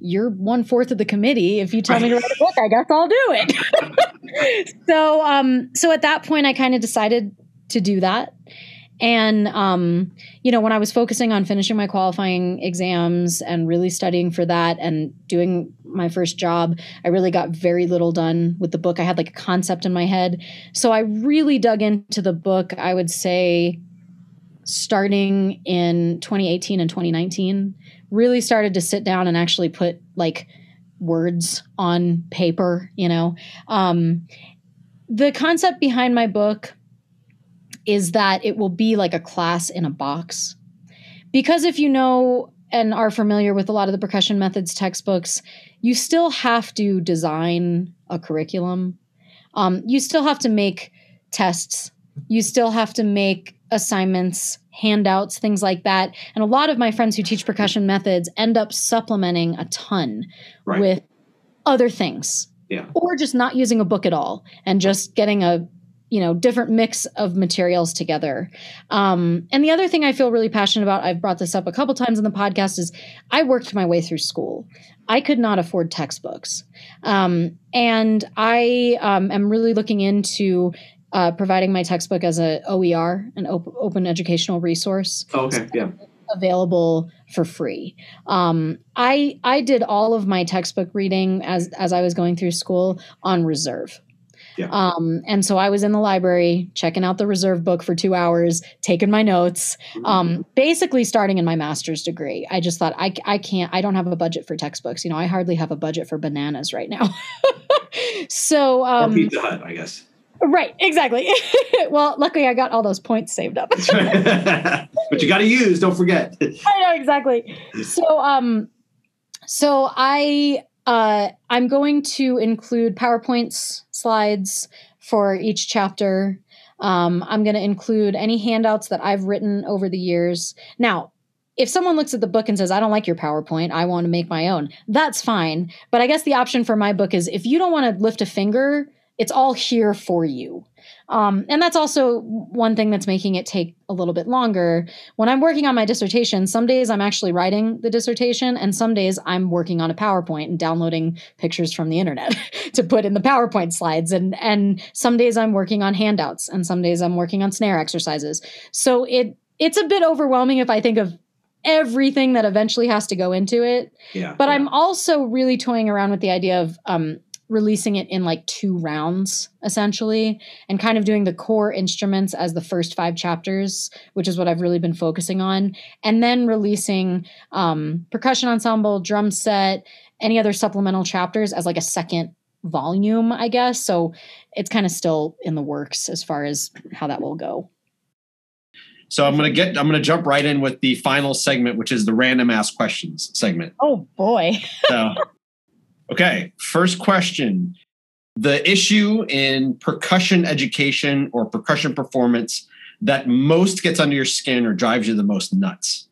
Speaker 3: "You're one fourth of the committee. If you tell me to write a book, I guess I'll do it." so, um, so at that point, I kind of decided to do that. And um, you know, when I was focusing on finishing my qualifying exams and really studying for that and doing my first job, I really got very little done with the book. I had like a concept in my head. So I really dug into the book, I would say starting in 2018 and 2019, really started to sit down and actually put like words on paper, you know. Um, the concept behind my book is that it will be like a class in a box. Because if you know and are familiar with a lot of the percussion methods textbooks, you still have to design a curriculum. Um, you still have to make tests. You still have to make assignments, handouts, things like that. And a lot of my friends who teach percussion methods end up supplementing a ton
Speaker 2: Right.
Speaker 3: with other things
Speaker 2: Yeah.
Speaker 3: or just not using a book at all and just getting a you know different mix of materials together um, and the other thing i feel really passionate about i've brought this up a couple times in the podcast is i worked my way through school i could not afford textbooks um, and i um, am really looking into uh, providing my textbook as a oer an op- open educational resource
Speaker 2: Oh, okay, yeah.
Speaker 3: available for free. Um, I I did all of my textbook reading as as I was going through school on reserve.
Speaker 2: Yeah.
Speaker 3: Um, and so I was in the library checking out the reserve book for two hours, taking my notes, um, basically starting in my master's degree. I just thought I, I can't, I don't have a budget for textbooks. You know, I hardly have a budget for bananas right now. so,
Speaker 2: or
Speaker 3: um,
Speaker 2: Pizza Hut, I guess.
Speaker 3: right, exactly. well, luckily I got all those points saved up.
Speaker 2: but you got to use. Don't forget.
Speaker 3: I know exactly. So um so I uh I'm going to include PowerPoints slides for each chapter. Um I'm going to include any handouts that I've written over the years. Now, if someone looks at the book and says, I don't like your PowerPoint, I want to make my own, that's fine. But I guess the option for my book is if you don't want to lift a finger, it's all here for you. Um, and that's also one thing that's making it take a little bit longer. When I'm working on my dissertation, some days I'm actually writing the dissertation, and some days I'm working on a PowerPoint and downloading pictures from the internet to put in the PowerPoint slides. And and some days I'm working on handouts, and some days I'm working on snare exercises. So it it's a bit overwhelming if I think of everything that eventually has to go into it.
Speaker 2: Yeah.
Speaker 3: But
Speaker 2: yeah.
Speaker 3: I'm also really toying around with the idea of um, releasing it in like two rounds, essentially, and kind of doing the core instruments as the first five chapters, which is what I've really been focusing on, and then releasing um, percussion ensemble, drum set, any other supplemental chapters as like a second volume, I guess. So it's kind of still in the works as far as how that will go.
Speaker 1: So I'm gonna get I'm gonna jump right in with the final segment, which is the random ask questions segment.
Speaker 3: Oh boy.
Speaker 1: So, okay, first question. The issue in percussion education or percussion performance that most gets under your skin or drives you the most nuts.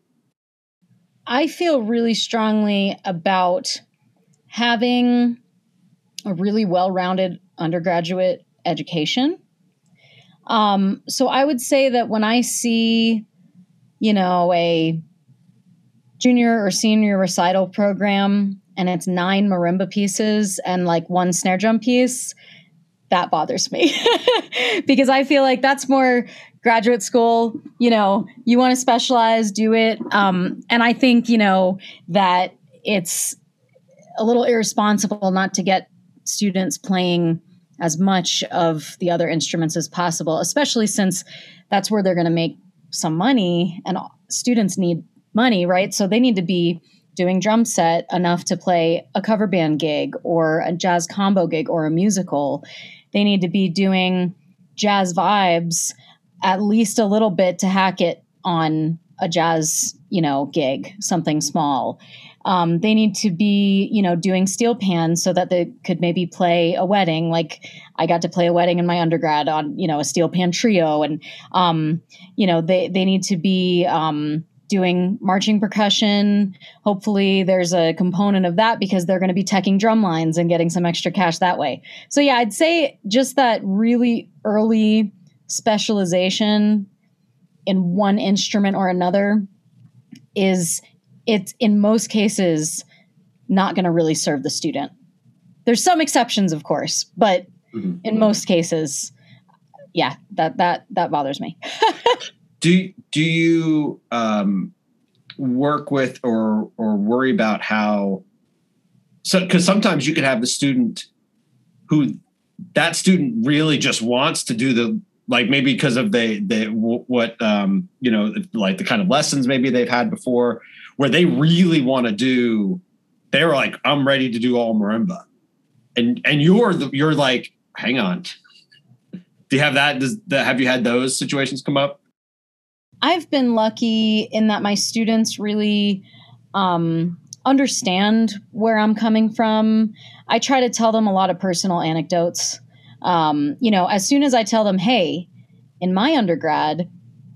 Speaker 3: I feel really strongly about having a really well rounded undergraduate education. Um, so I would say that when I see, you know, a junior or senior recital program and it's nine marimba pieces and like one snare drum piece, that bothers me because I feel like that's more graduate school. You know, you want to specialize, do it. Um, and I think, you know, that it's a little irresponsible not to get students playing as much of the other instruments as possible, especially since that's where they're going to make some money and students need money, right? So they need to be doing drum set enough to play a cover band gig or a jazz combo gig or a musical. They need to be doing jazz vibes at least a little bit to hack it on a jazz, you know, gig, something small. Um, they need to be, you know, doing steel pans so that they could maybe play a wedding. Like I got to play a wedding in my undergrad on, you know, a steel pan trio, and um, you know, they they need to be um, doing marching percussion. Hopefully, there's a component of that because they're going to be teching drum lines and getting some extra cash that way. So yeah, I'd say just that really early specialization in one instrument or another is it's in most cases not going to really serve the student. There's some exceptions, of course, but
Speaker 2: Mhm.
Speaker 3: in most cases, yeah, that that that bothers me.
Speaker 1: Do do you um, work with or or worry about how? So because sometimes you could have the student who that student really just wants to do the like maybe because of they they what um, you know like the kind of lessons maybe they've had before where they really want to do they're like I'm ready to do all marimba. And and you're the, you're like hang on. Do you have that? Does that have you had those situations come up
Speaker 3: I've been lucky in that my students really um, understand where I'm coming from. I try to tell them a lot of personal anecdotes. Um, you know, as soon as I tell them, hey, in my undergrad,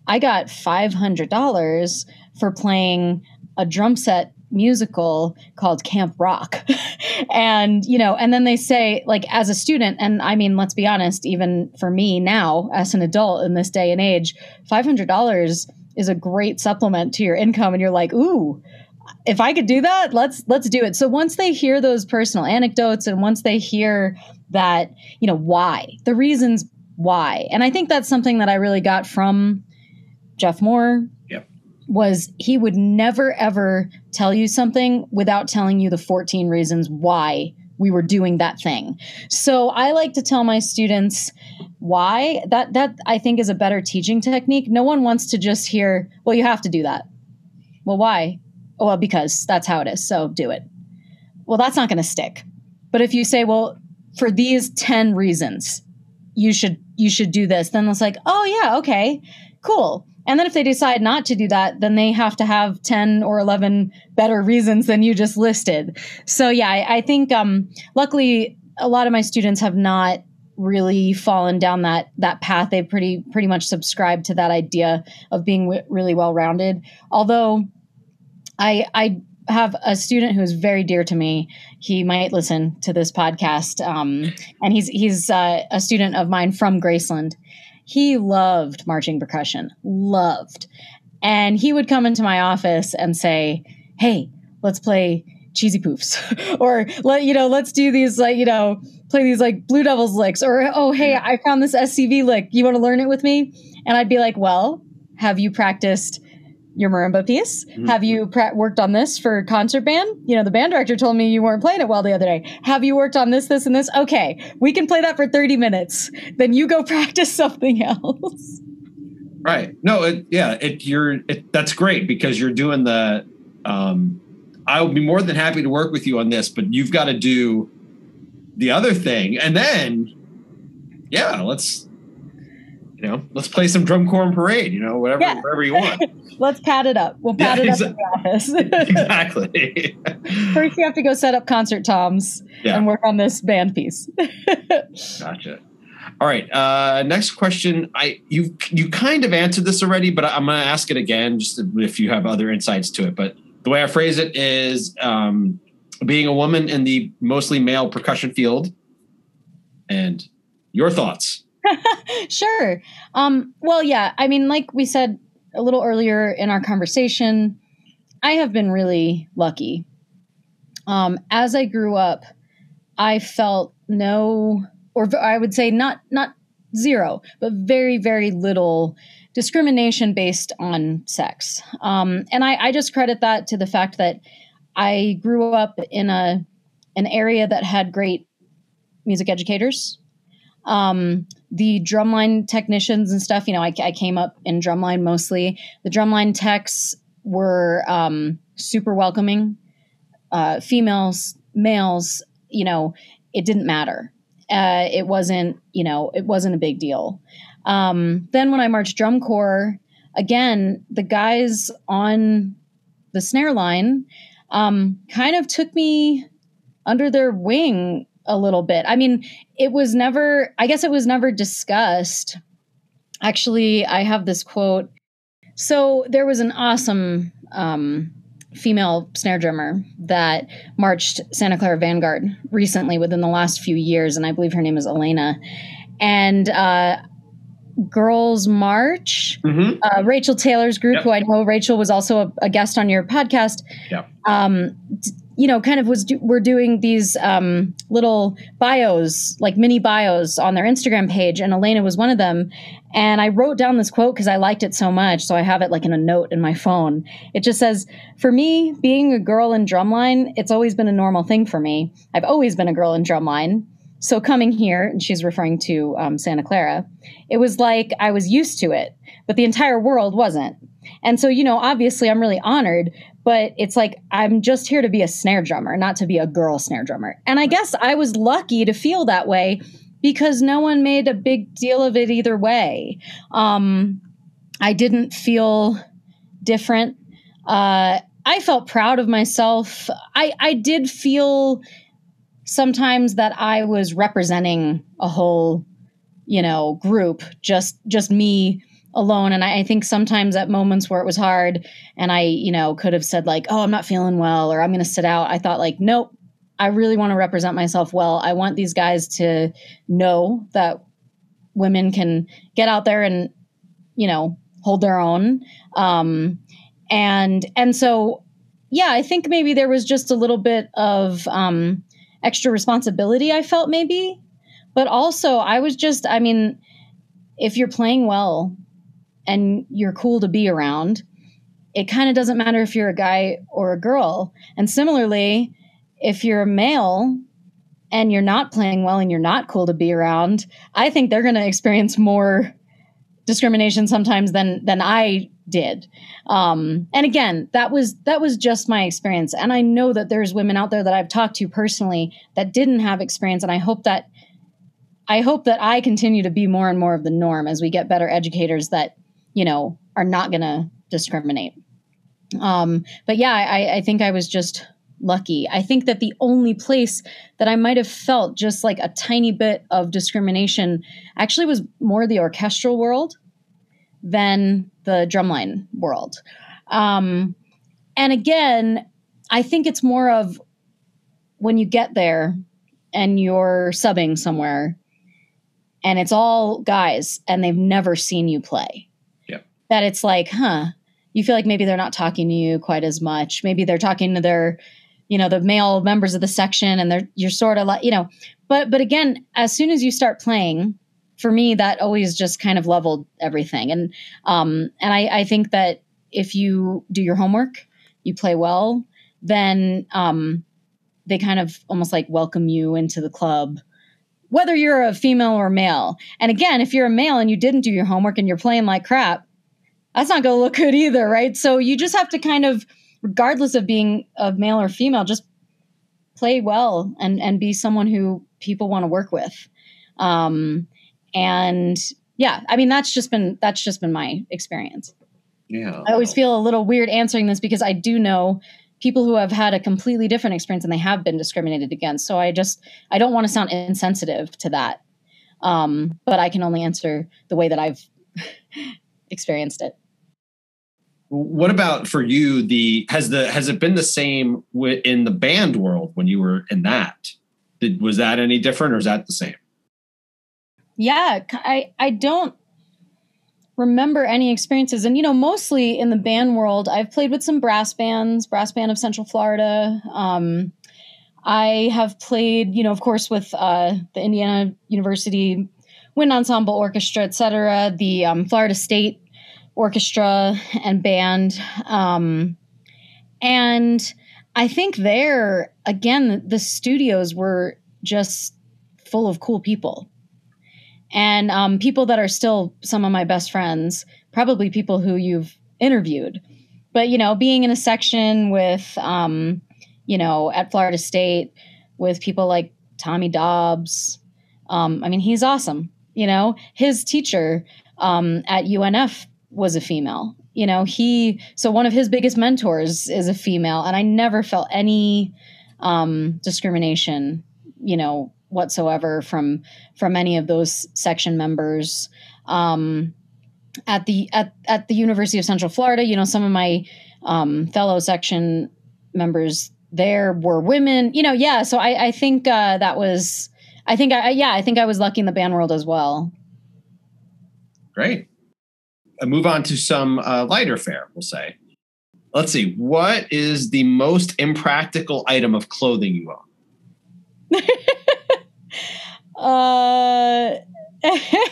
Speaker 3: I got $500 for playing a drum set musical called Camp Rock. and, you know, and then they say, like, as a student, and I mean, let's be honest, even for me now, as an adult in this day and age, $500 is a great supplement to your income. And you're like, ooh, if I could do that, let's let's do it. So once they hear those personal anecdotes and once they hear that, you know, why, the reasons why. And I think that's something that I really got from Jeff Moore. Was he would never ever tell you something without telling you the 14 reasons why we were doing that thing. So I like to tell my students why that that I think is a better teaching technique. No one wants to just hear, well, you have to do that. Well, why? Oh, well, because that's how it is. So do it. Well, that's not going to stick. But if you say, well, for these 10 reasons, you should you should do this, then it's like, oh yeah, okay, cool. And then if they decide not to do that, then they have to have 10 or 11 better reasons than you just listed. So yeah, I, I think um, luckily a lot of my students have not really fallen down that that path. They pretty pretty much subscribed to that idea of being w- really well rounded. Although I I have a student who is very dear to me. He might listen to this podcast, um, and he's he's uh, a student of mine from Graceland. He loved marching percussion, loved, and he would come into my office and say, "Hey, let's play cheesy poofs," or let you know, let's do these like you know, play these like Blue Devils licks, or oh hey, I found this SCV lick. You want to learn it with me? And I'd be like, well, have you practiced? Your marimba piece? Mm-hmm. Have you pre- worked on this for concert band? You know, the band director told me you weren't playing it well the other day. Have you worked on this, this, and this? Okay, we can play that for 30 minutes. Then you go practice something else.
Speaker 1: Right. No, it, yeah, it, you're, it, that's great because you're doing the, um, I will be more than happy to work with you on this, but you've got to do the other thing. And then, yeah, let's, you know, let's play some drum corps and parade, you know, whatever, yeah. whatever you want.
Speaker 3: let's pad it up. We'll pad yeah, it up in the office.
Speaker 1: exactly.
Speaker 3: First, you have to go set up concert toms yeah. and work on this band piece.
Speaker 1: gotcha. All right. Uh, next question. I you you kind of answered this already, but I'm going to ask it again, just if you have other insights to it. But the way I phrase it is, um, being a woman in the mostly male percussion field, and your thoughts.
Speaker 3: sure. Um, well, yeah. I mean, like we said a little earlier in our conversation, I have been really lucky. Um, as I grew up, I felt no, or I would say not not zero, but very very little discrimination based on sex. Um, and I, I just credit that to the fact that I grew up in a an area that had great music educators. Um, the drumline technicians and stuff, you know, I, I came up in drumline mostly. The drumline techs were um, super welcoming. Uh, females, males, you know, it didn't matter. Uh, it wasn't, you know, it wasn't a big deal. Um, then when I marched drum corps, again, the guys on the snare line um, kind of took me under their wing a little bit. I mean, it was never, I guess it was never discussed. Actually, I have this quote. So there was an awesome um, female snare drummer that marched Santa Clara Vanguard recently within the last few years, and I believe her name is Elena. And uh, Girls March, mm-hmm. uh, Rachel Taylor's group, yep. who I know Rachel was also a, a guest on your podcast.
Speaker 1: Yeah.
Speaker 3: Um, you know, kind of was do, we're doing these um, little bios, like mini bios on their Instagram page, and Elena was one of them. And I wrote down this quote because I liked it so much, so I have it like in a note in my phone. It just says, "For me, being a girl in drumline, it's always been a normal thing for me. I've always been a girl in drumline." So coming here, and she's referring to um, Santa Clara, it was like I was used to it, but the entire world wasn't. And so, you know, obviously I'm really honored, but it's like I'm just here to be a snare drummer, not to be a girl snare drummer. And I guess I was lucky to feel that way because no one made a big deal of it either way. Um, I didn't feel different. Uh, I felt proud of myself. I, I did feel sometimes that I was representing a whole, you know, group, just just me alone. And I, I think sometimes at moments where it was hard and I, you know, could have said like, oh, I'm not feeling well or I'm going to sit out. I thought like, nope, I really want to represent myself well. I want these guys to know that women can get out there and, you know, hold their own. Um, and, and so, yeah, I think maybe there was just a little bit of, um, extra responsibility I felt maybe, but also I was just, I mean, if you're playing well and you're cool to be around, it kind of doesn't matter if you're a guy or a girl. And similarly, if you're a male and you're not playing well and you're not cool to be around, I think they're going to experience more discrimination sometimes than than I did. Um, and again, that was that was just my experience. And I know that there's women out there that I've talked to personally that didn't have experience. And I hope that I hope that I continue to be more and more of the norm as we get better educators that you know, are not going to discriminate. Um, but yeah, I, I think I was just lucky. I think that the only place that I might have felt just like a tiny bit of discrimination actually was more the orchestral world than the drumline world. Um, and again, I think it's more of when you get there and you're subbing somewhere and it's all guys and they've never seen you play that it's like, huh, you feel like maybe they're not talking to you quite as much. Maybe they're talking to their, you know, the male members of the section and they're you're sort of like, you know, but but again, as soon as you start playing, for me, that always just kind of leveled everything. And um and I, I think that if you do your homework, you play well, then um they kind of almost like welcome you into the club whether you're a female or male. And again, if you're a male and you didn't do your homework and you're playing like crap, that's not going to look good either, right? So you just have to kind of, regardless of being of male or female, just play well and and be someone who people want to work with. Um, and yeah, I mean that's just been that's just been my experience.
Speaker 1: Yeah,
Speaker 3: I always feel a little weird answering this because I do know people who have had a completely different experience and they have been discriminated against. So I just I don't want to sound insensitive to that. Um, but I can only answer the way that I've experienced it.
Speaker 1: What about for you? The has the has it been the same in the band world when you were in that? Did was that any different, or is that the same?
Speaker 3: Yeah, I I don't remember any experiences, and you know, mostly in the band world, I've played with some brass bands, brass band of Central Florida. Um, I have played, you know, of course, with uh, the Indiana University Wind Ensemble Orchestra, etc., the um, Florida State Orchestra and band. Um, and I think there, again, the studios were just full of cool people. And um, people that are still some of my best friends, probably people who you've interviewed. But, you know, being in a section with, um, you know, at Florida State with people like Tommy Dobbs, um, I mean, he's awesome you know his teacher um, at unf was a female you know he so one of his biggest mentors is a female and i never felt any um, discrimination you know whatsoever from from any of those section members. Um, at the at, at the university of central florida you know some of my um, fellow section members there were women you know yeah so i i think uh, that was I think I yeah, I think I was lucky in the band world as well.
Speaker 1: Great. I move on to some uh, lighter fare, we'll say. Let's see. What is the most impractical item of clothing you own?
Speaker 3: uh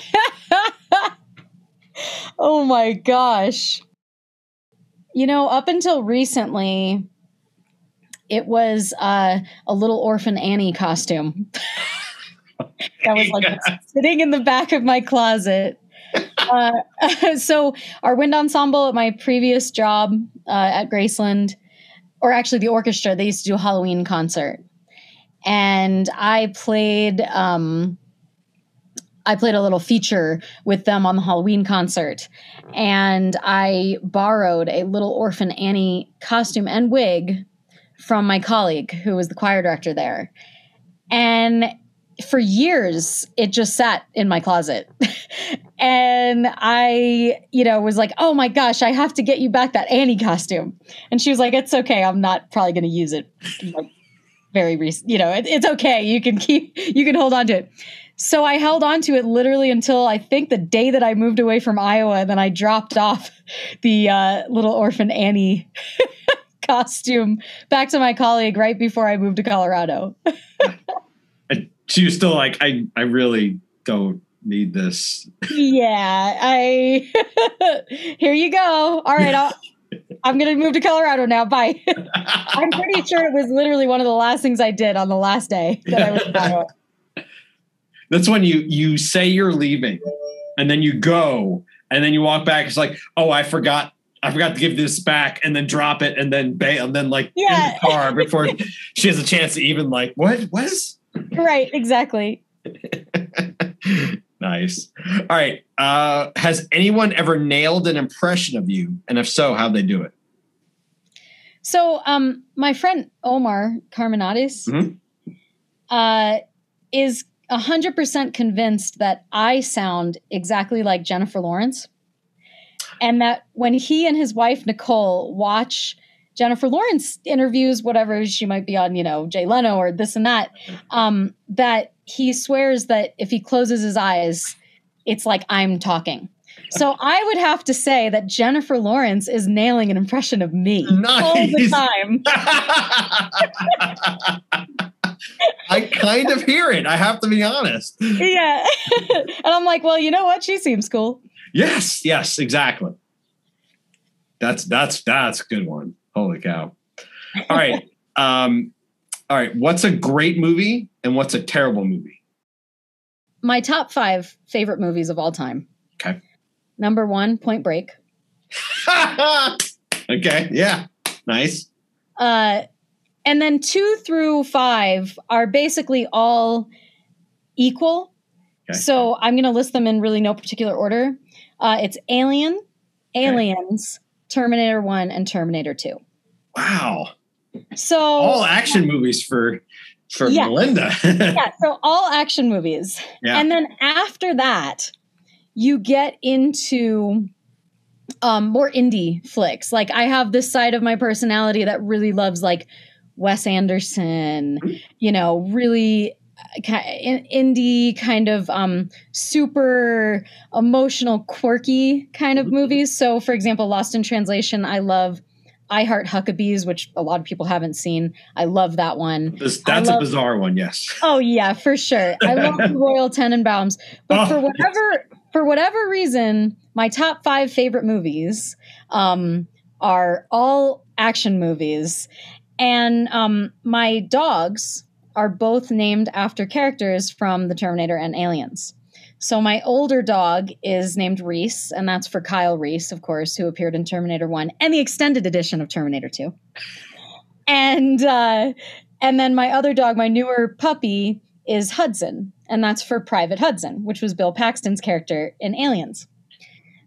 Speaker 3: Oh my gosh. You know, up until recently, it was uh, a little orphan Annie costume. that was like yeah. sitting in the back of my closet. Uh, so our wind ensemble at my previous job uh, at Graceland, or actually the orchestra, they used to do a Halloween concert, and I played. Um, I played a little feature with them on the Halloween concert, and I borrowed a little orphan Annie costume and wig from my colleague who was the choir director there. And for years it just sat in my closet and I, you know, was like, "Oh my gosh, I have to get you back that Annie costume." And she was like, "It's okay. I'm not probably going to use it like very recent. You know, it, it's okay. You can keep, you can hold on to it." So I held on to it literally until I think the day that I moved away from Iowa. and Then I dropped off the uh, little orphan Annie costume back to my colleague right before I moved to Colorado.
Speaker 1: And she was still like, I, I really don't need this.
Speaker 3: yeah, I. Here you go. All right, I'll, I'm going to move to Colorado now. Bye. I'm pretty sure it was literally one of the last things I did on the last day that I was in Iowa.
Speaker 1: That's when you you say you're leaving, and then you go, and then you walk back. It's like, oh, I forgot. I forgot to give this back, and then drop it, and then bail, and then like
Speaker 3: Yeah.
Speaker 1: in the car before she has a chance to even like what what is
Speaker 3: Right, exactly.
Speaker 1: nice. All right. Uh, has anyone ever nailed an impression of you? And if so, how'd they do it?
Speaker 3: So, um, my friend Omar Carmenates
Speaker 1: Mhm.
Speaker 3: uh, is 100% convinced that I sound exactly like Jennifer Lawrence. And that when he and his wife, Nicole, watch Jennifer Lawrence interviews, whatever she might be on, you know, Jay Leno or this and that, um, that he swears that if he closes his eyes, it's like I'm talking. So I would have to say that Jennifer Lawrence is nailing an impression of me all the time.
Speaker 1: I kind of hear it. I have to be honest.
Speaker 3: Yeah. and I'm like, well, you know what? She seems cool.
Speaker 1: Yes, yes, exactly. That's that's that's a good one. Holy cow. All right. Um, all right. What's a great movie and what's a terrible movie?
Speaker 3: My top five favorite movies of all time.
Speaker 1: Okay.
Speaker 3: Number one, Point Break.
Speaker 1: okay. Yeah. Nice.
Speaker 3: Uh, and then two through five are basically all equal.
Speaker 1: Okay.
Speaker 3: So I'm going to list them in really no particular order. Uh, it's Alien, Aliens, Terminator 1, and Terminator 2.
Speaker 1: Wow.
Speaker 3: So
Speaker 1: All action movies for for
Speaker 3: Yeah.
Speaker 1: Melinda.
Speaker 3: yeah, so all action movies.
Speaker 1: Yeah.
Speaker 3: And then after that, you get into um, more indie flicks. Like I have this side of my personality that really loves like Wes Anderson, you know, really uh, indie kind of um, super emotional, quirky kind of movies. So, for example, Lost in Translation, I love. I Heart Huckabees, which a lot of people haven't seen. I love that one.
Speaker 1: This- that's a bizarre one. Yes.
Speaker 3: Oh yeah, for sure. I love the Royal Tenenbaums, but
Speaker 1: Oh,
Speaker 3: for whatever for whatever reason, my top five favorite movies um, are all action movies, and um, my dogs are both named after characters from the Terminator and Aliens. So my older dog is named Reese, and that's for Kyle Reese, of course, who appeared in Terminator One and the extended edition of Terminator Two. And uh, and then my other dog, my newer puppy, is Hudson, and that's for Private Hudson, which was Bill Paxton's character in Aliens.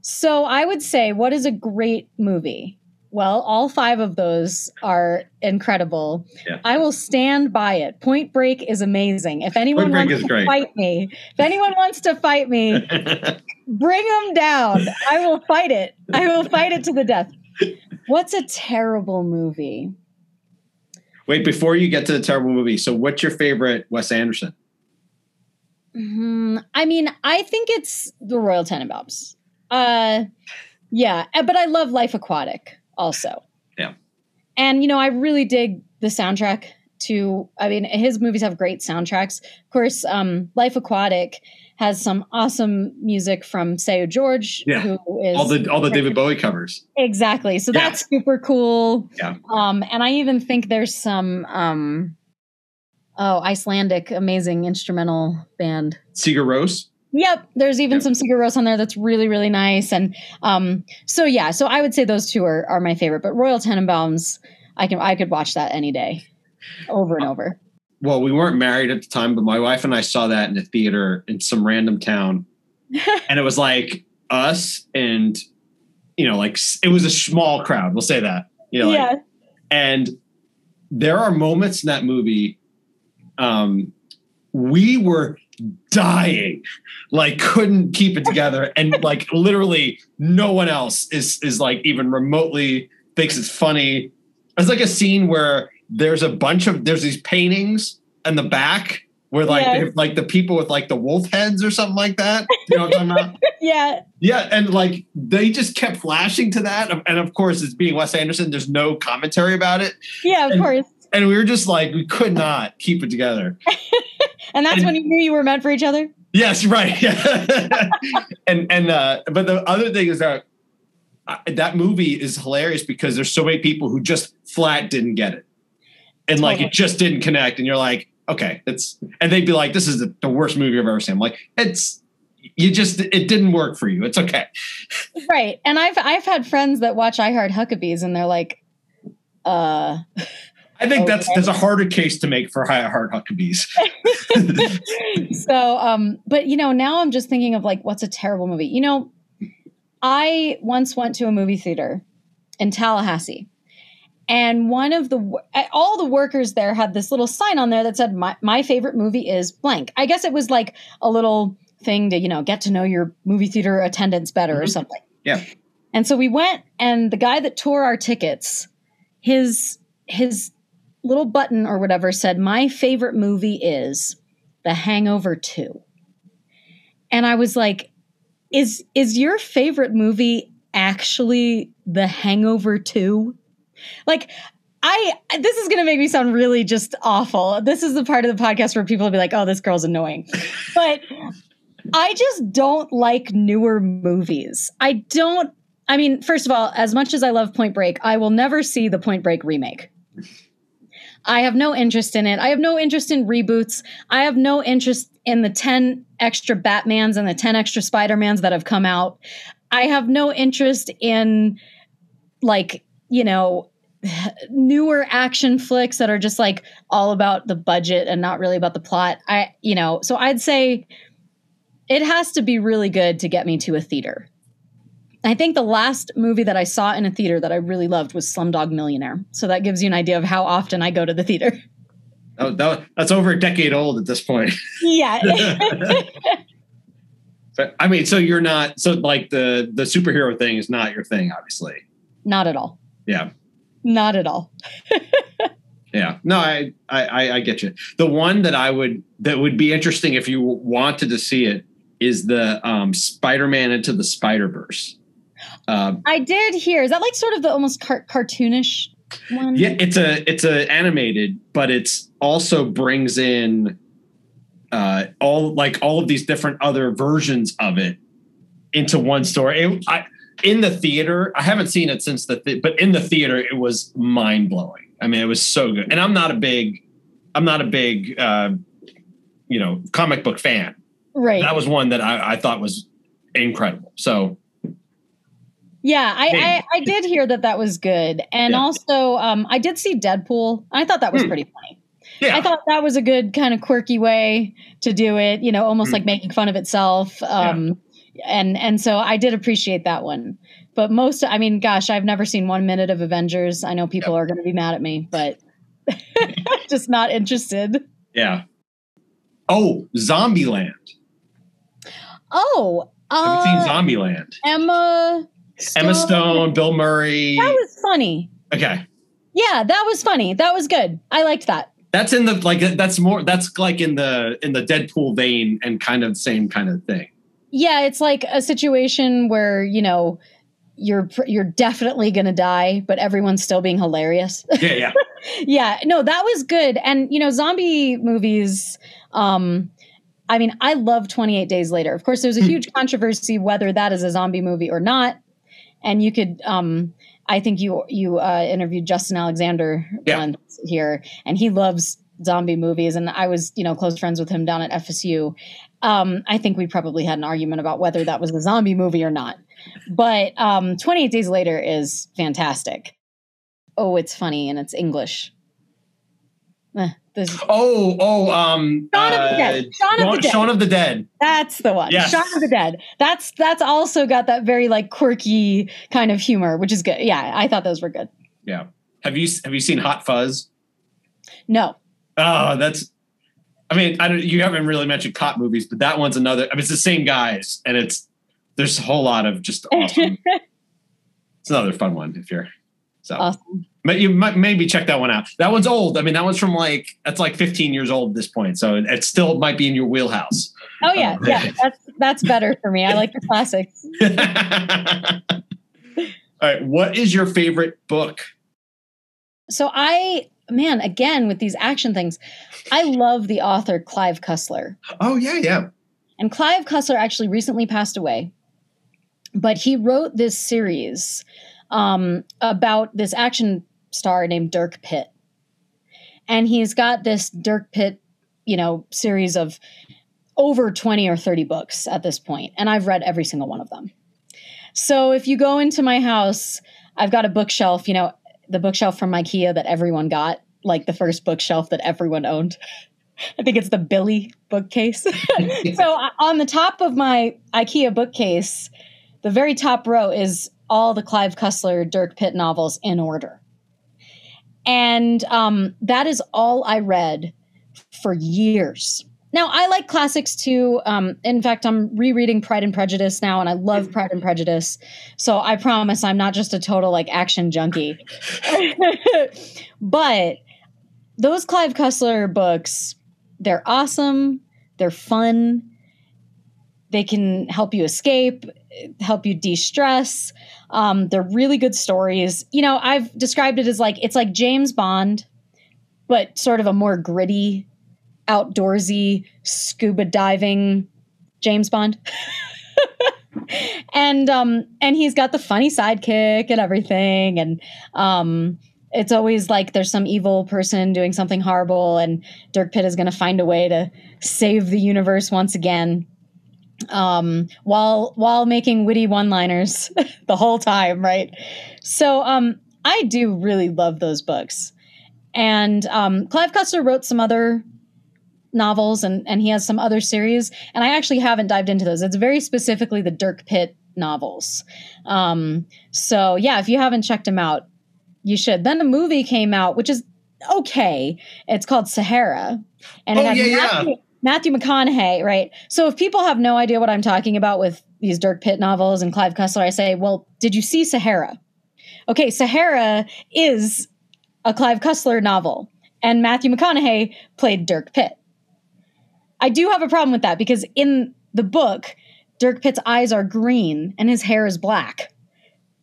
Speaker 3: So I would say, what is a great movie? Well, all five of those are incredible.
Speaker 1: Yeah.
Speaker 3: I will stand by it. Point Break is amazing. If anyone wants to
Speaker 1: great.
Speaker 3: fight me, if anyone wants to fight me, bring them down. I will fight it. I will fight it to the death. What's a terrible movie?
Speaker 1: Wait, before you get to the terrible movie, so what's your favorite Wes Anderson?
Speaker 3: Mhm. I mean, I think it's the Royal Tenenbaums. Uh, yeah, uh, but I love Life Aquatic also.
Speaker 1: Yeah.
Speaker 3: and you know, I really dig the soundtrack to. I mean, his movies have great soundtracks. Of course, um, Life Aquatic has some awesome music from Seu Jorge,
Speaker 1: Yeah.
Speaker 3: who is
Speaker 1: All the all the David Bowie covers.
Speaker 3: exactly. So
Speaker 1: Yeah.
Speaker 3: that's super cool.
Speaker 1: Yeah.
Speaker 3: Um, and I even think there's some um, oh Icelandic amazing instrumental band.
Speaker 1: Sigur Rós.
Speaker 3: Yep, there's even
Speaker 1: Yep.
Speaker 3: some Sigur Rós on there that's really really nice, and um, so yeah, so I would say those two are, are my favorite. But Royal Tenenbaums, I can I could watch that any day, over and over.
Speaker 1: Well, we weren't married at the time, but my wife and I saw that in a theater in some random town, and it was like us and you know, like it was a small crowd. We'll say that. You know, like,
Speaker 3: yeah,
Speaker 1: and there are moments in that movie um we were dying, like couldn't keep it together, and like literally no one else is is like even remotely thinks it's funny. It's like a scene where there's a bunch of there's these paintings in the back where like
Speaker 3: Yes.
Speaker 1: like the people with like the wolf heads or something like that. You know what I'm talking about?
Speaker 3: yeah.
Speaker 1: Yeah, and like they just kept flashing to that, and of course, it's being Wes Anderson. There's no commentary about it,
Speaker 3: Yeah, of
Speaker 1: And-
Speaker 3: course.
Speaker 1: And we were just like, we could not keep it together.
Speaker 3: And that's
Speaker 1: and-
Speaker 3: when you knew you were meant for each other?
Speaker 1: Yes, right. Yeah. and and uh, but the other thing is that uh, that movie is hilarious because there's so many people who just flat didn't get it, and like it just didn't connect, and you're like, okay, it's, and they'd be like, this is the, the worst movie I've ever seen. I'm like, it's. You just it didn't work for you. It's okay.
Speaker 3: Right. And I've I've had friends that watch I Heart Huckabees and they're like, uh
Speaker 1: I think that's
Speaker 3: Okay.
Speaker 1: there's a harder case to make for high heart Huckabees.
Speaker 3: so um but you know now i'm just thinking of like what's a terrible movie you know i once went to a movie theater in tallahassee and one of the all the workers there had this little sign on there that said my, my favorite movie is blank i guess it was like a little thing to you know get to know your movie theater attendants better or
Speaker 1: Mhm.
Speaker 3: something
Speaker 1: Yeah.
Speaker 3: and so we went and the guy that tore our tickets his his little button or whatever said my favorite movie is the hangover 2 and i was like is is your favorite movie actually the hangover 2 like i this is going to make me sound really just awful. This is the part of the podcast where people will be like oh this girl's annoying. But i just don't like newer movies. I don't i mean first of all as much as i love point break i will never see the point break remake I have no interest in it. I have no interest in reboots. I have no interest in the 10 extra Batmans and the 10 extra Spider-Mans that have come out. I have no interest in like, you know, newer action flicks that are just like all about the budget and not really about the plot. I, you know, so I'd say it has to be really good to get me to a theater. I think the last movie that I saw in a theater that I really loved was Slumdog Millionaire. So that gives you an idea of how often I go to the theater.
Speaker 1: Oh, that, that's over a decade old at this point.
Speaker 3: Yeah.
Speaker 1: So, I mean, so you're not so like the the superhero thing is not your thing, obviously.
Speaker 3: Not at all.
Speaker 1: Yeah,
Speaker 3: Not at all.
Speaker 1: yeah. No, I I I- I get you. The one that I would that would be interesting if you wanted to see it is the um, Spider-Man into the Spider-Verse. Um,
Speaker 3: I did hear. Is that like sort of the almost car- cartoonish one?
Speaker 1: yeah, it's a it's a animated, but it's also brings in uh, all like all of these different other versions of it into one story. It, I, in the theater, I haven't seen it since the, th- but in the theater, it was mind blowing. I mean, it was so good. And I'm not a big, I'm not a big, uh, you know, comic book fan.
Speaker 3: Right.
Speaker 1: That was one that I, I thought was incredible. So
Speaker 3: yeah, I, I I did hear that that was good, and
Speaker 1: Yeah.
Speaker 3: also um, I did see Deadpool. I thought that was
Speaker 1: Hmm.
Speaker 3: pretty funny.
Speaker 1: yeah,
Speaker 3: I thought that was a good kind of quirky way to do it. You know, almost
Speaker 1: Mm.
Speaker 3: like making fun of itself. Um, And and so I did appreciate that one. But most, I mean, gosh, I've never seen one minute of Avengers. I know people are going to be mad at me, but just not interested.
Speaker 1: yeah. Oh, Zombieland.
Speaker 3: Oh, uh,
Speaker 1: you seen Zombieland?
Speaker 3: Emma
Speaker 1: Emma Stone, Bill Murray.
Speaker 3: That was funny.
Speaker 1: Okay.
Speaker 3: Yeah, that was funny. That was good. I liked that.
Speaker 1: That's in the like that's more that's like in the in the Deadpool vein and kind of same kind of thing.
Speaker 3: Yeah, it's like a situation where you know you're you're definitely gonna die, but everyone's still being hilarious.
Speaker 1: Yeah, yeah.
Speaker 3: yeah, no, that was good. And you know, zombie movies. Um, I mean, I love Twenty Eight Days Later. Of course, there's a huge controversy whether that is a zombie movie or not. And you could, um, I think you you uh, interviewed Justin Alexander
Speaker 1: Yeah.
Speaker 3: once here, and he loves zombie movies. And I was, you know, close friends with him down at FSU. Um, I think we probably had an argument about whether that was a zombie movie or not. But um, 28 Days Later is fantastic. Oh, it's funny and it's English. Eh, this,
Speaker 1: Oh, oh, um
Speaker 3: Shaun of the
Speaker 1: uh,
Speaker 3: Dead. Shaun of the Dead.
Speaker 1: Shaun of the Dead.
Speaker 3: that's the one.
Speaker 1: Yes.
Speaker 3: Shaun of the Dead. That's that's also got that very like quirky kind of humor, which is good. Yeah, I thought those were good.
Speaker 1: Yeah. Have you have you seen Hot Fuzz?
Speaker 3: No.
Speaker 1: Oh, that's I mean, I don't, you haven't really mentioned cop movies, but that one's another. I mean, it's the same guys, and it's there's a whole lot of just awesome. it's another fun one if you're so.
Speaker 3: awesome.
Speaker 1: But you might maybe check that one out. That one's old. I mean, that one's from like that's like 15 years old at this point, so it, still might be in your wheelhouse.
Speaker 3: Oh yeah, yeah. That's that's better for me. I like the classics.
Speaker 1: All right, what is your favorite book?
Speaker 3: So I man, again with these action things, I love the author Clive Cussler.
Speaker 1: Oh yeah, yeah.
Speaker 3: And Clive Cussler actually recently passed away, but he wrote this series um, about this action star named Dirk Pitt. And he's got this Dirk Pitt, you know, series of over 20 or 30 books at this point, and I've read every single one of them. So if you go into my house, I've got a bookshelf, you know, the bookshelf from IKEA that everyone got, like the first bookshelf that everyone owned. I think it's the Billy bookcase. so on the top of my IKEA bookcase, the very top row is all the Clive Cussler, Dirk Pitt novels in order. And um, that is all I read for years. Now, I like classics too. Um, in fact, I'm rereading Pride and Prejudice now, and I love Pride and Prejudice. So I promise I'm not just a total like action junkie. but those Clive Cussler books, they're awesome, they're fun, they can help you escape, help you de-stress. Um, they're really good stories. You know, I've described it as like it's like James Bond, but sort of a more gritty, outdoorsy, scuba diving James Bond. and um and he's got the funny sidekick and everything and um it's always like there's some evil person doing something horrible and Dirk Pitt is going to find a way to save the universe once again um, while while making witty one-liners the whole time, right? So um, I do really love those books, and um, Clive Cussler wrote some other novels, and and he has some other series, and I actually haven't dived into those. It's very specifically the Dirk Pitt novels. Um, so yeah, if you haven't checked them out, you should. Then the movie came out, which is okay. It's called Sahara, and
Speaker 1: Oh,
Speaker 3: it had
Speaker 1: yeah, yeah.
Speaker 3: Matthew, McConaughey, right? So if people have no idea what I'm talking about with these Dirk Pitt novels and Clive Cussler, I say, well, did you see Sahara? Okay, Sahara is a Clive Cussler novel, and Matthew McConaughey played Dirk Pitt. I do have a problem with that because in the book, Dirk Pitt's eyes are green and his hair is black.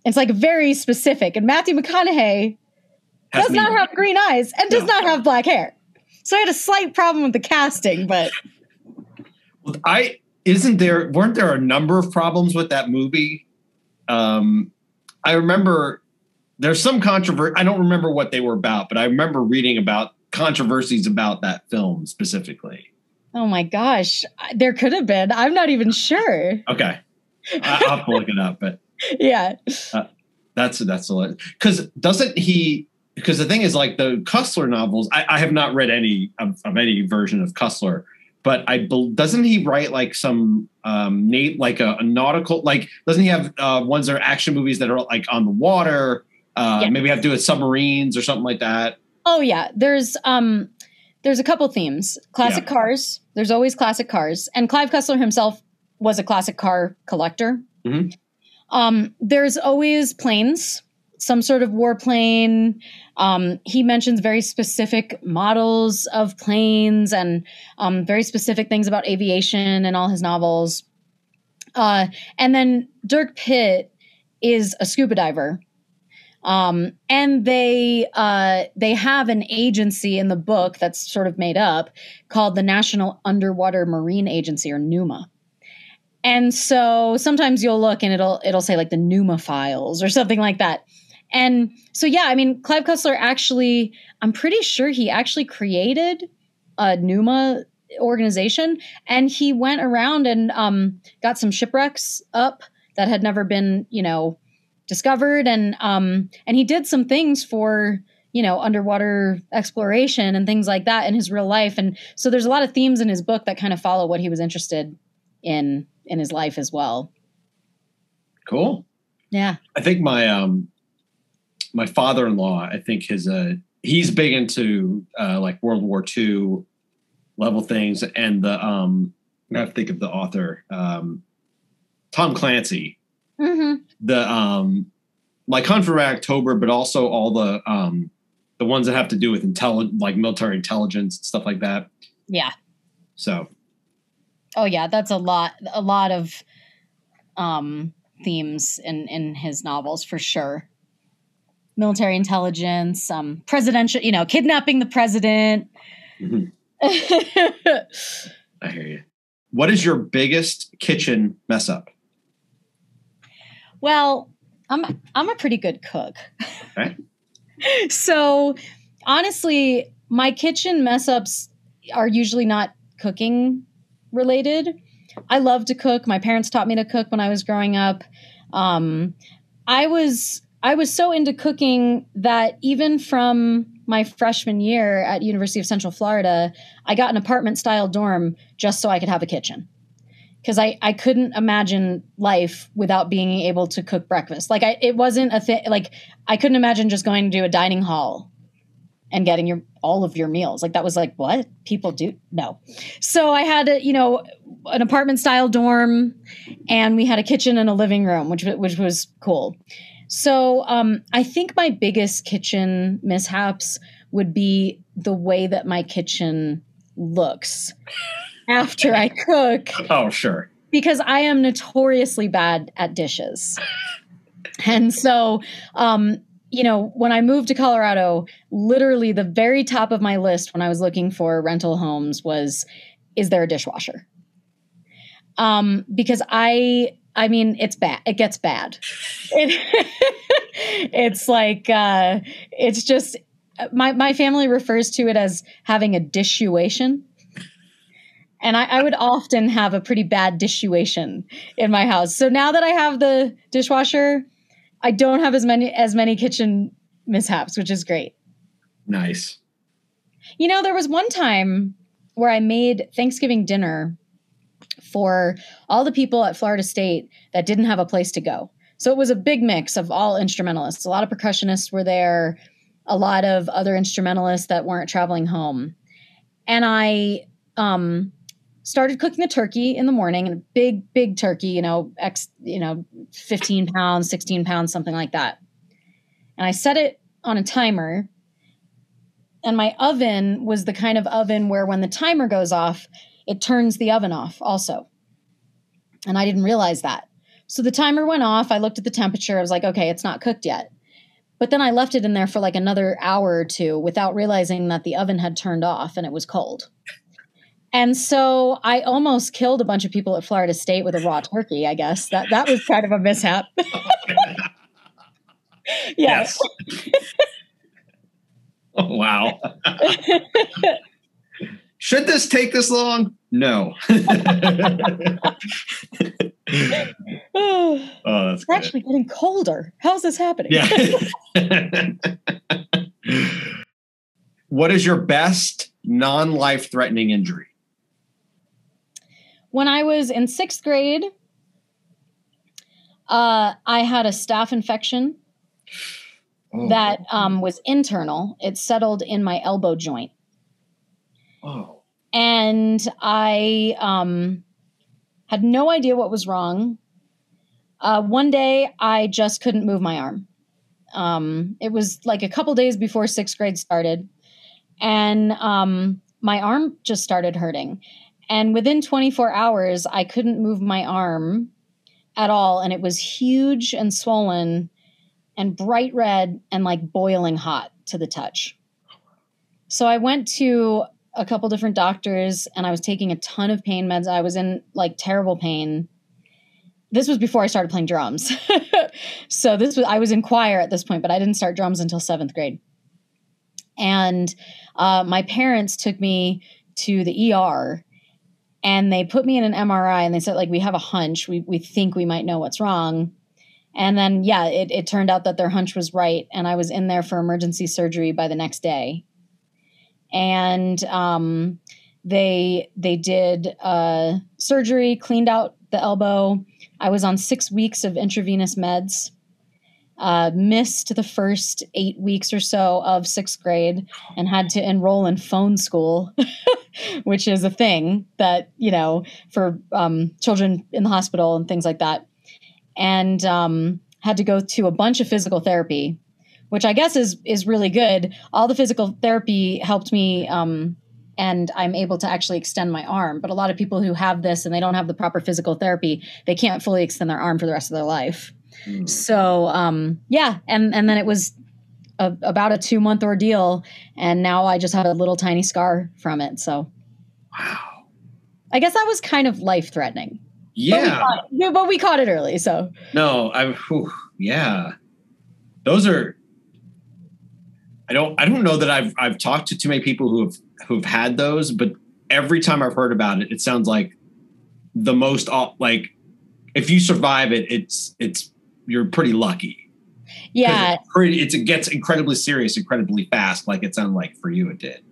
Speaker 3: It's like very specific, and Matthew McConaughey
Speaker 1: Has
Speaker 3: does not have green eyes and does
Speaker 1: No.
Speaker 3: not have black hair. So I had a slight problem with the casting, but
Speaker 1: I isn't there weren't there a number of problems with that movie? Um, I remember there's some controversy. I don't remember what they were about, but I remember reading about controversies about that film specifically.
Speaker 3: oh my gosh, there could have been. I'm not even sure.
Speaker 1: Okay, I- I'll have to look it up, but
Speaker 3: Yeah.
Speaker 1: that's that's a lot. because doesn't he? Because the thing is, like the Cussler novels, I, I have not read any of, of any version of Cussler, but I doesn't he write like some um Nate like a, a nautical like doesn't he have uh, ones that are action movies that are like on the water? Uh,
Speaker 3: Yeah.
Speaker 1: Maybe have to do with submarines or something like that.
Speaker 3: Oh yeah. There's um there's a couple themes. Classic
Speaker 1: Yeah.
Speaker 3: cars. There's always classic cars. And Clive Cussler himself was a classic car collector.
Speaker 1: Mhm.
Speaker 3: Um, there's always planes, some sort of warplane. Um, he mentions very specific models of planes and um, very specific things about aviation in all his novels. Uh, and then Dirk Pitt is a scuba diver. Um, and they uh, they have an agency in the book that's sort of made up called the National Underwater Marine Agency or NUMA. And so sometimes you'll look and it'll it'll say like the NUMA files or something like that. And so yeah, I mean Clive Cussler actually I'm pretty sure he actually created a NUMA organization and he went around and um, got some shipwrecks up that had never been, you know, discovered. And um and he did some things for you know underwater exploration and things like that in his real life. And so there's a lot of themes in his book that kind of follow what he was interested in in his life as well.
Speaker 1: Cool.
Speaker 3: yeah.
Speaker 1: I think my um my father-in-law, I think his uh he's big into uh like World War II level things. And the um, I have to think of the author, um, Tom Clancy.
Speaker 3: Mm-hmm.
Speaker 1: The um, like Hunt for October, but also all the um, the ones that have to do with intelligence, like military intelligence and stuff like that.
Speaker 3: Yeah.
Speaker 1: So
Speaker 3: Oh yeah, that's a lot. A lot of um, themes in in his novels for sure. Military intelligence, um, presidential, you know, kidnapping the president.
Speaker 1: mhm, I hear you. What is your biggest kitchen mess up?
Speaker 3: well, I'm I'm a pretty good cook.
Speaker 1: Okay.
Speaker 3: so honestly, my kitchen mess ups are usually not cooking related. I love to cook. My parents taught me to cook when I was growing up. Um, I was I was so into cooking that even from my freshman year at University of Central Florida, I got an apartment style dorm just so I could have a kitchen. Because I, I couldn't imagine life without being able to cook breakfast. Like I, it wasn't a thing. Like I couldn't imagine just going to a dining hall and getting your all of your meals. Like that was like what people do. No, so I had a, you know an apartment style dorm, and we had a kitchen and a living room, which which was cool. So um, I think my biggest kitchen mishaps would be the way that my kitchen looks after I cook
Speaker 1: Oh, sure.
Speaker 3: because I am notoriously bad at dishes. And so, um, you know, when I moved to Colorado, literally the very top of my list when I was looking for rental homes was, is there a dishwasher? Um, because I, I mean, it's bad. It gets bad. It, it's like, uh, it's just, my, my family refers to it as having a dishuation. And I, I would often have a pretty bad dishuation in my house. So now that I have the dishwasher, I don't have as many as many kitchen mishaps, which is great.
Speaker 1: Nice.
Speaker 3: You know, there was one time where I made Thanksgiving dinner for all the people at Florida State that didn't have a place to go. So it was a big mix of all instrumentalists. A lot of percussionists were there, a lot of other instrumentalists that weren't traveling home. And I um, started cooking the turkey in the morning, and a big, big turkey, you know, X, you know, 15 pounds, 16 pounds, something like that. And I set it on a timer. And my oven was the kind of oven where when the timer goes off, it turns the oven off also. And I didn't realize that. So the timer went off. I looked at the temperature. I was like, okay, it's not cooked yet. But then I left it in there for like another hour or two without realizing that the oven had turned off and it was cold. And so I almost killed a bunch of people at Florida State with a raw turkey, I guess. That that was kind of a mishap. yeah.
Speaker 1: Yes. oh, wow. Should this take this long? No.
Speaker 3: Oh,
Speaker 1: that's
Speaker 3: it's
Speaker 1: good.
Speaker 3: actually getting colder. How's this happening?
Speaker 1: Yeah. what is your best non life threatening injury?
Speaker 3: when I was in sixth grade, uh, I had a staph infection
Speaker 1: Oh,
Speaker 3: that um, was internal. It settled in my elbow joint.
Speaker 1: Oh.
Speaker 3: and I um, had no idea what was wrong. Uh, one day, I just couldn't move my arm. Um, it was like a couple days before sixth grade started, and um, my arm just started hurting. And within 24 hours, I couldn't move my arm at all, and it was huge and swollen and bright red and like boiling hot to the touch. So I went to a couple different doctors and I was taking a ton of pain meds. I was in like terrible pain. This was before I started playing drums. so this was I was in choir at this point, but I didn't start drums until seventh grade. And uh, my parents took me to the ER and they put me in an MRI and they said like we have a hunch. We we think we might know what's wrong. And then yeah, it, it turned out that their hunch was right. And I was in there for emergency surgery by the next day and um, they they did surgery, cleaned out the elbow. I was on six weeks of intravenous meds. Uh, missed the first eight weeks or so of sixth grade and had to enroll in phone school which is a thing that you know for um, children in the hospital and things like that, and um, had to go to a bunch of physical therapy, which I guess is is really good. All the physical therapy helped me. Um, and I'm able to actually extend my arm. But a lot of people who have this and they don't have the proper physical therapy, they can't fully extend their arm for the rest of their life. Mm. So um, yeah, and and then it was a, about a two month ordeal, and now I just have a little tiny scar from it. So
Speaker 1: wow,
Speaker 3: I guess that was kind of life threatening.
Speaker 1: Yeah,
Speaker 3: but we, caught, but we caught it early. So
Speaker 1: no, I whew, yeah, those are. I don't. I don't know that I've I've talked to too many people who have who've had those, but every time I've heard about it, it sounds like the most like if you survive it, it's it's you're pretty lucky.
Speaker 3: Yeah,
Speaker 1: it's pretty. It's, it gets incredibly serious, incredibly fast, like it sounded like for you it did.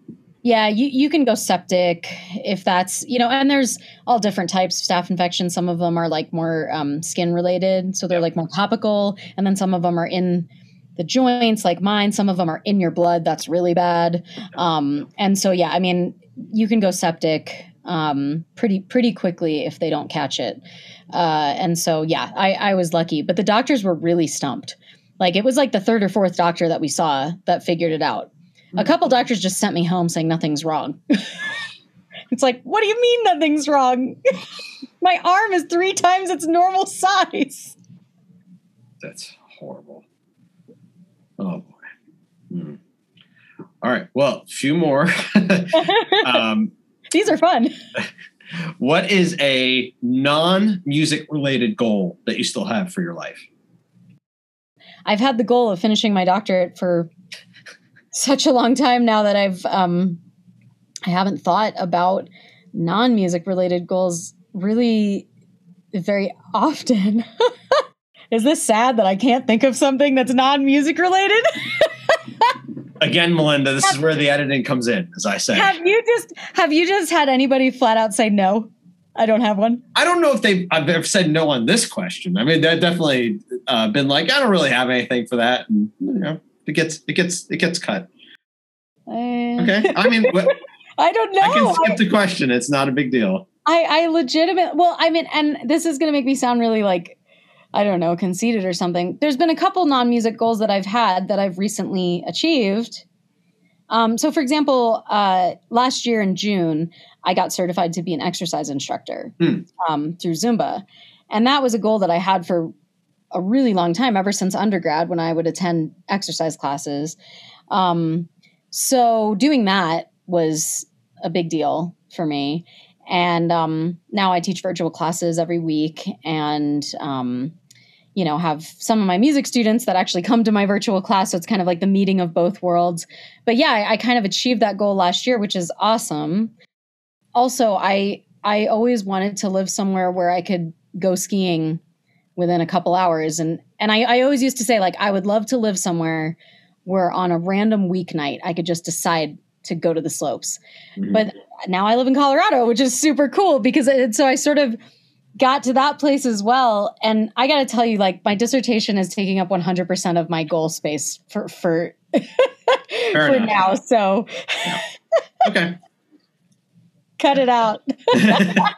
Speaker 3: Yeah, you, you can go septic if that's, you know, and there's all different types of staph infections. Some of them are like more um, skin related, so they're like more topical. And then some of them are in the joints like mine some of them are in your blood that's really bad. Um, and so yeah i mean you can go septic um, pretty pretty quickly if they don't catch it. Uh, and so yeah I, I was lucky but the doctors were really stumped. Like it was like the third or fourth doctor that we saw that figured it out. A hmm. couple doctors just sent me home saying nothing's wrong. It's like what do you mean nothing's wrong? My arm is three times its normal size.
Speaker 1: That's horrible Oh boy. Hmm. All right. Well, a few more.
Speaker 3: um, These are fun.
Speaker 1: What is a non-music related goal that you still have for your life?
Speaker 3: I've had the goal of finishing my doctorate for such a long time now that I've um, I haven't thought about non-music related goals really very often. Is this sad that I can't think of something that's non music related?
Speaker 1: Again, Melinda, this have, is where the editing comes in, as I say.
Speaker 3: Have you just have you just had anybody flat out say no? I don't have one.
Speaker 1: I don't know if they I've said no on this question. I mean, they've definitely uh, been like, I don't really have anything for that, and you know, it gets it gets it gets cut. Uh, okay, I mean,
Speaker 3: I don't know. I
Speaker 1: can skip the question. It's not a big deal.
Speaker 3: I I legitimate. Well, I mean, and this is going to make me sound really like I don't know, conceited or something. There's been a couple non music goals that I've had that I've recently achieved. Um, so, for example, uh, last year in June, I got certified to be an exercise instructor mm. um, through Zumba. And that was a goal that I had for a really long time, ever since undergrad when I would attend exercise classes. Um, so, doing that was a big deal for me. And um, now I teach virtual classes every week. And um, you know have some of my music students that actually come to my virtual class. So it's kind of like the meeting of both worlds. But yeah I, I, kind of achieved that goal last year which is awesome. Also i i always wanted to live somewhere where i could go skiing within a couple hours. And and i, I always used to say like i would love to live somewhere where on a random weeknight i could just decide to go to the slopes. Mm-hmm. but now i live in colorado which is super cool because it, so i sort of got to that place as well. And i got to tell you like my dissertation is taking up 100% of my goal space for for for now so.
Speaker 1: Yeah. okay.
Speaker 3: Cut it out. I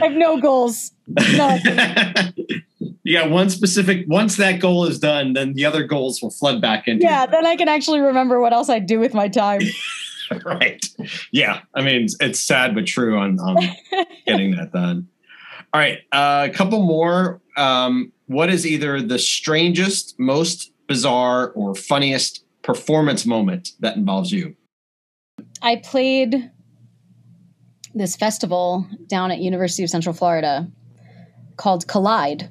Speaker 3: have no goals. No.
Speaker 1: you got one specific once that goal is done then the other goals will flood back into
Speaker 3: yeah then i can actually remember what else i do with my time.
Speaker 1: Right. Yeah. I mean it's sad but true on, on getting that done all right, uh, a couple more. Um, what is either the strangest, most bizarre, or funniest performance moment that involves you?
Speaker 3: I played this festival down at University of Central Florida called Collide,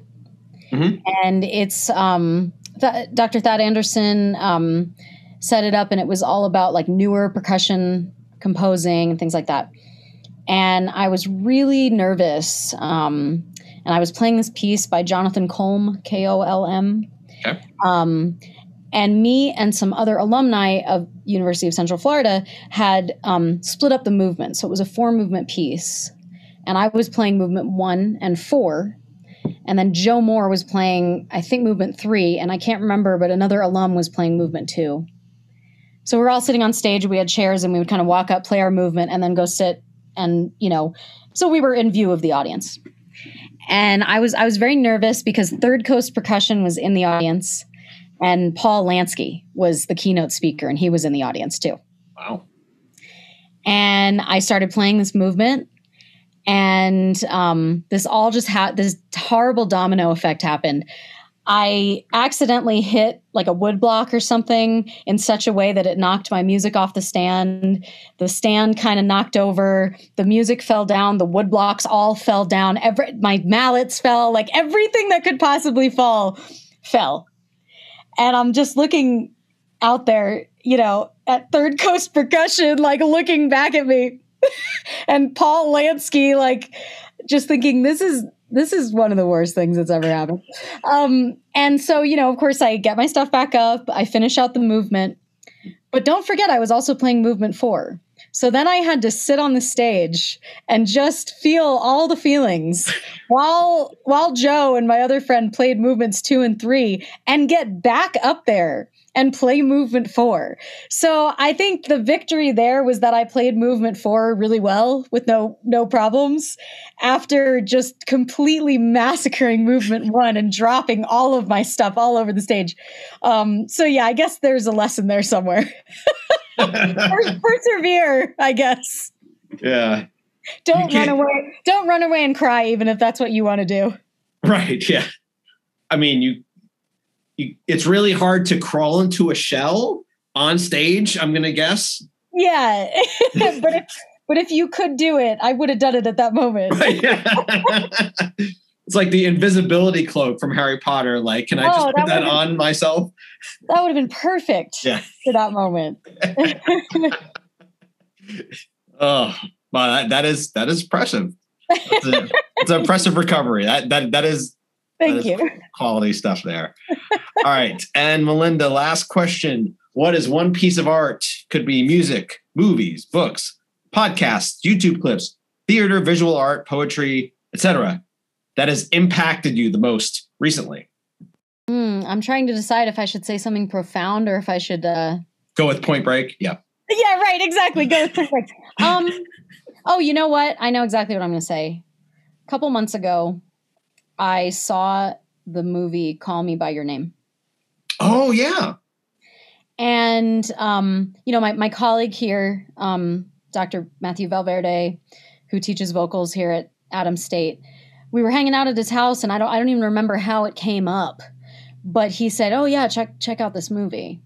Speaker 3: mm-hmm. and it's um, Th- Dr. Thad Anderson um, set it up, and it was all about like newer percussion composing and things like that and I was really nervous. Um, and I was playing this piece by Jonathan Kolm, K O L M. Okay. Um, and me and some other alumni of University of Central Florida had um, split up the movement, so it was a four movement piece, and I was playing movement one and four, and then Joe Moore was playing, I think, movement three, and I can't remember, but another alum was playing movement two. So we we're all sitting on stage. We had chairs, and we would kind of walk up, play our movement, and then go sit. And you know, so we were in view of the audience. And I was I was very nervous because Third Coast Percussion was in the audience, and Paul Lansky was the keynote speaker, and he was in the audience too.
Speaker 1: Wow.
Speaker 3: And I started playing this movement, and um, this all just had this horrible domino effect happened. I accidentally hit like a wood block or something in such a way that it knocked my music off the stand. The stand kind of knocked over. The music fell down. The wood blocks all fell down. Every my mallets fell. Like everything that could possibly fall fell. And I'm just looking out there, you know, at Third Coast Percussion, like looking back at me, and Paul Lansky, like just thinking, this is this is one of the worst things that's ever happened. Um, and so, you know, of course, I get my stuff back up. I finish out the movement, but don't forget, I was also playing movement four. So then I had to sit on the stage and just feel all the feelings while while Joe and my other friend played movements 2 and 3 and get back up there and play movement four. So I think the victory there was that I played movement four really well with no no problems after just completely massacring movement one and dropping all of my stuff all over the stage. Um, so yeah, I guess there's a lesson there somewhere. Persevere, I guess.
Speaker 1: Yeah.
Speaker 3: Don't run away. Don't run away and cry, even if that's what you want to do.
Speaker 1: Right. Yeah. I mean, you you, it's really hard to crawl into a shell on stage. I'm gonna guess.
Speaker 3: Yeah, but if but if you could do it, I would have done it at that moment. Right.
Speaker 1: it's like the invisibility cloak from Harry Potter. Like, can I just oh, put that, that on been, myself?
Speaker 3: That would have been perfect yeah. for that moment.
Speaker 1: oh, wow, that, that is that is impressive. It's, an impressive recovery. That that that is
Speaker 3: Thank you.
Speaker 1: Quality stuff there. All right. And Melinda, last question. What is one piece of art? Could be music, movies, books, podcasts, YouTube clips, theater, visual art, poetry, etc. that has impacted you the most recently?
Speaker 3: Mm, I'm trying to decide if I should say something profound or if I should uh...
Speaker 1: go with Point Break. Yeah.
Speaker 3: Yeah, right. Exactly. Go with Point Break. Um, oh, you know what? I know exactly what I'm going to say. A couple months ago, I saw the movie Call Me by Your Name.
Speaker 1: Oh yeah.
Speaker 3: And um, you know, my my colleague here, um, Dr. Matthew Valverde, who teaches vocals here at Adams State, we were hanging out at his house, and I don't I don't even remember how it came up, but he said, "Oh yeah, check check out this movie."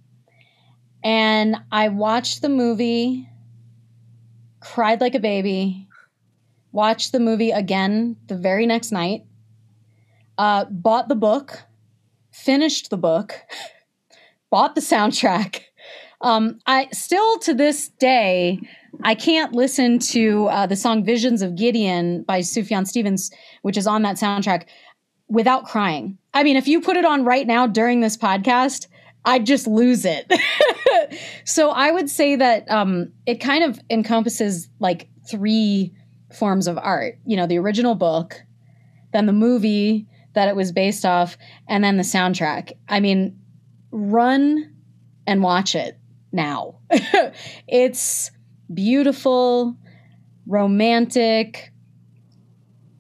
Speaker 3: And I watched the movie, cried like a baby, watched the movie again the very next night, uh, bought the book, finished the book, bought the soundtrack. Um, I still to this day, I can't listen to uh, the song "Visions of Gideon" by Sufjan Stevens, which is on that soundtrack, without crying. I mean, if you put it on right now during this podcast, I'd just lose it. so I would say that um, it kind of encompasses like three forms of art. You know, the original book, then the movie, that it was based off, and then the soundtrack. I mean, run and watch it now. it's beautiful, romantic,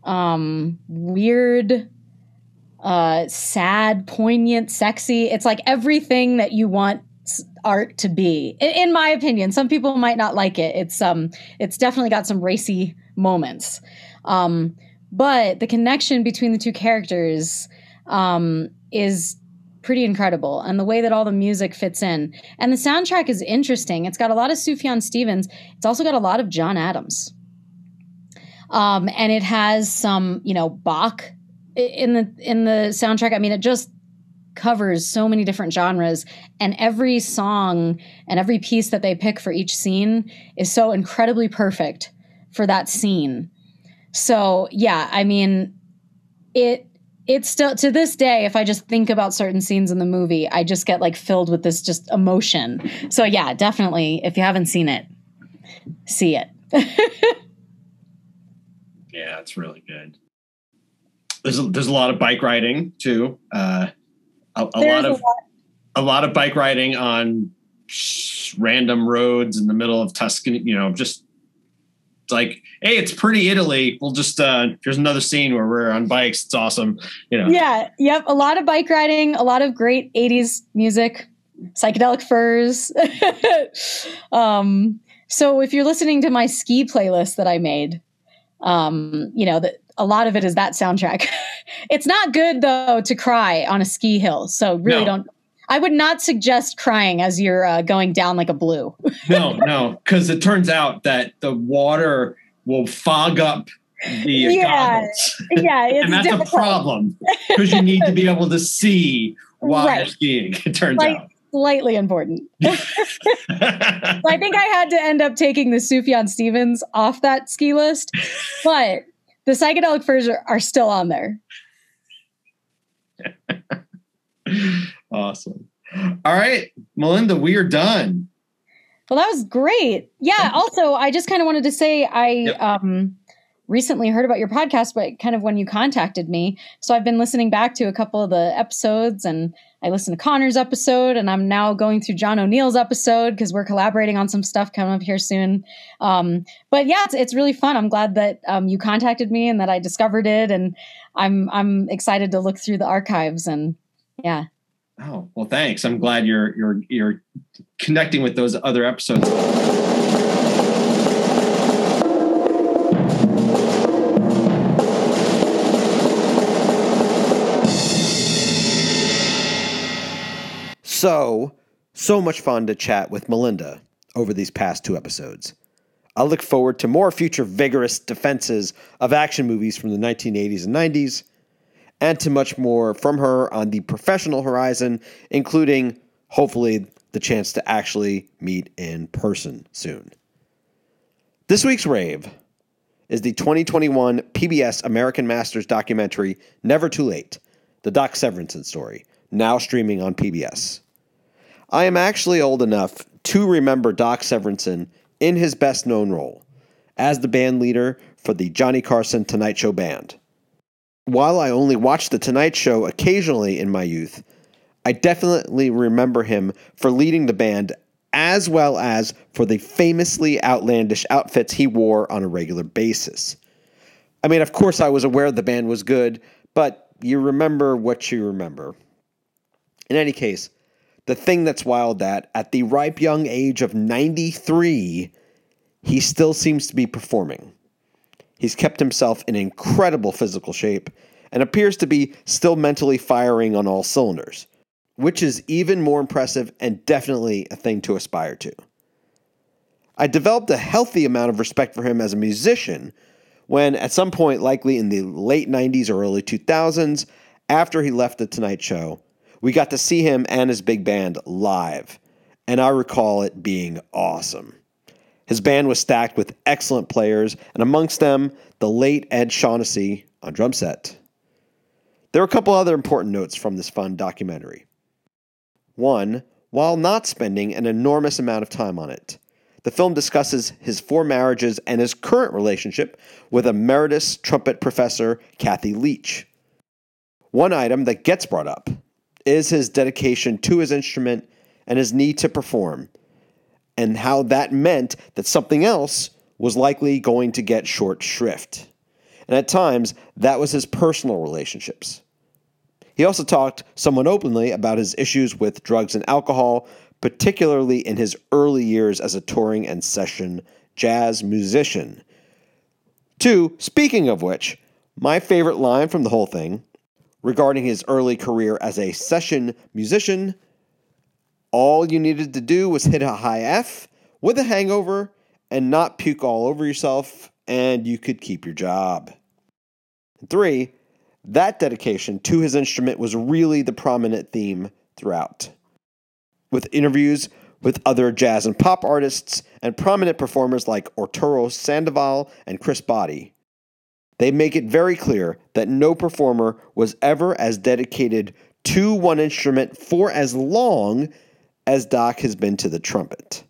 Speaker 3: um, weird, uh, sad, poignant, sexy. It's like everything that you want art to be in, in, my opinion some people might not like it it's um it's definitely got some racy moments um but the connection between the two characters um, is pretty incredible and the way that all the music fits in. And the soundtrack is interesting. It's got a lot of sufjan stevens. It's also got a lot of john adams. Um, and it has some you know bach in the in the soundtrack. I mean it just covers so many different genres and every song and every piece that they pick for each scene is so incredibly perfect for that scene so yeah, I mean, it it's still to this day if i just think about certain scenes in the movie i just get like filled with this just emotion. So yeah definitely if you haven't seen it see it.
Speaker 1: Yeah it's really good. There's a, there's a lot of bike riding too. Uh, a, a lot of a lot. a lot of bike riding on
Speaker 4: random roads in the middle of Tuscany, you know, just like, hey, it's pretty Italy. We'll just uh here's another scene where we're on bikes. It's awesome. You know.
Speaker 3: Yeah. Yep. A lot of bike riding, a lot of great 80s music, psychedelic furs. um, so if you're listening to my ski playlist that I made, um, you know, that a lot of it is that soundtrack. it's not good though to cry on a ski hill. So really
Speaker 4: No.
Speaker 3: don't I would not suggest crying as you're uh, going down like a blue.
Speaker 4: no, no, because it turns out that the water will fog up the
Speaker 3: Yeah,
Speaker 4: goggles.
Speaker 3: yeah, it's
Speaker 4: and that's
Speaker 3: difficult.
Speaker 4: a problem because you need to be able to see while you're
Speaker 3: Right.
Speaker 4: skiing. It turns
Speaker 3: Like-
Speaker 4: out.
Speaker 3: Slightly important. I think I had to end up taking the Sufjan Stevens off that ski list, but the psychedelic furs are, are still on there.
Speaker 4: Awesome. All right, Melinda, we are done.
Speaker 3: Well, that was great. Yeah. Also, I just kind of wanted to say I
Speaker 4: Yep.
Speaker 3: um, recently heard about your podcast, but kind of when you contacted me. So I've been listening back to a couple of the episodes, and I listened to Connor's episode, and I'm now going through John O'Neill's episode because we're collaborating on some stuff coming up here soon. Um, but yeah, it's, it's really fun. I'm glad that um, you contacted me and that I discovered it, and I'm I'm excited to look through the archives and yeah.
Speaker 4: Oh well, thanks. I'm glad you're you're you're connecting with those other episodes.
Speaker 1: So, so much fun to chat with Melinda over these past two episodes. I look forward to more future vigorous defenses of action movies from the 1980s and 90s, and to much more from her on the professional horizon, including, hopefully, the chance to actually meet in person soon. This week's rave is the 2021 PBS American Masters documentary, Never Too Late, the Doc Severinsen story, now streaming on PBS. I am actually old enough to remember Doc Severinsen in his best known role as the band leader for the Johnny Carson Tonight Show Band. While I only watched The Tonight Show occasionally in my youth, I definitely remember him for leading the band as well as for the famously outlandish outfits he wore on a regular basis. I mean, of course, I was aware the band was good, but you remember what you remember. In any case, the thing that's wild that at the ripe young age of 93, he still seems to be performing. He's kept himself in incredible physical shape and appears to be still mentally firing on all cylinders, which is even more impressive and definitely a thing to aspire to. I developed a healthy amount of respect for him as a musician when, at some point, likely in the late 90s or early 2000s, after he left The Tonight Show, we got to see him and his big band live, and I recall it being awesome. His band was stacked with excellent players, and amongst them, the late Ed Shaughnessy on drum set. There are a couple other important notes from this fun documentary. One, while not spending an enormous amount of time on it, the film discusses his four marriages and his current relationship with emeritus trumpet professor Cathy Leach. One item that gets brought up is his dedication to his instrument and his need to perform, and how that meant that something else was likely going to get short shrift. And at times, that was his personal relationships. He also talked somewhat openly about his issues with drugs and alcohol, particularly in his early years as a touring and session jazz musician. Two, speaking of which, my favorite line from the whole thing regarding his early career as a session musician all you needed to do was hit a high F with a hangover and not puke all over yourself, and you could keep your job. Three, that dedication to his instrument was really the prominent theme throughout. With interviews with other jazz and pop artists and prominent performers like Arturo Sandoval and Chris Botti, they make it very clear that no performer was ever as dedicated to one instrument for as long as Doc has been to the trumpet.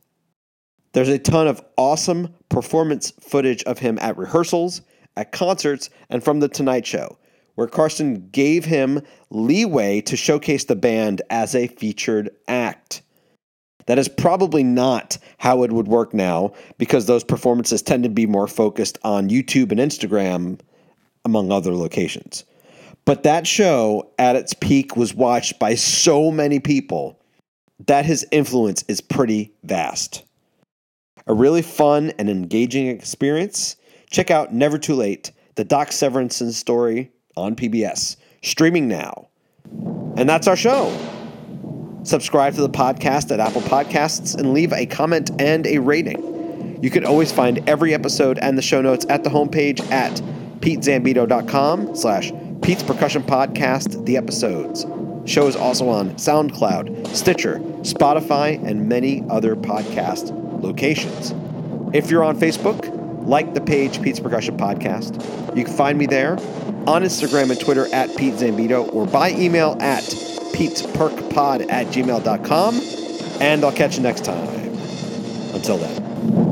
Speaker 1: There's a ton of awesome performance footage of him at rehearsals, at concerts, and from The Tonight Show, where Carson gave him leeway to showcase the band as a featured act. That is probably not how it would work now because those performances tend to be more focused on YouTube and Instagram, among other locations. But that show at its peak was watched by so many people that his influence is pretty vast. A really fun and engaging experience. Check out Never Too Late, the Doc Severinsen story on PBS, streaming now. And that's our show. Subscribe to the podcast at Apple Podcasts and leave a comment and a rating. You can always find every episode and the show notes at the homepage at petezambito.com slash Pete's Percussion Podcast, the episodes. Show is also on SoundCloud, Stitcher, Spotify, and many other podcast locations. If you're on Facebook, like the page Pete's Percussion Podcast. You can find me there on Instagram and Twitter at Pete Zambito or by email at petesperkpod at gmail.com. And I'll catch you next time. Until then.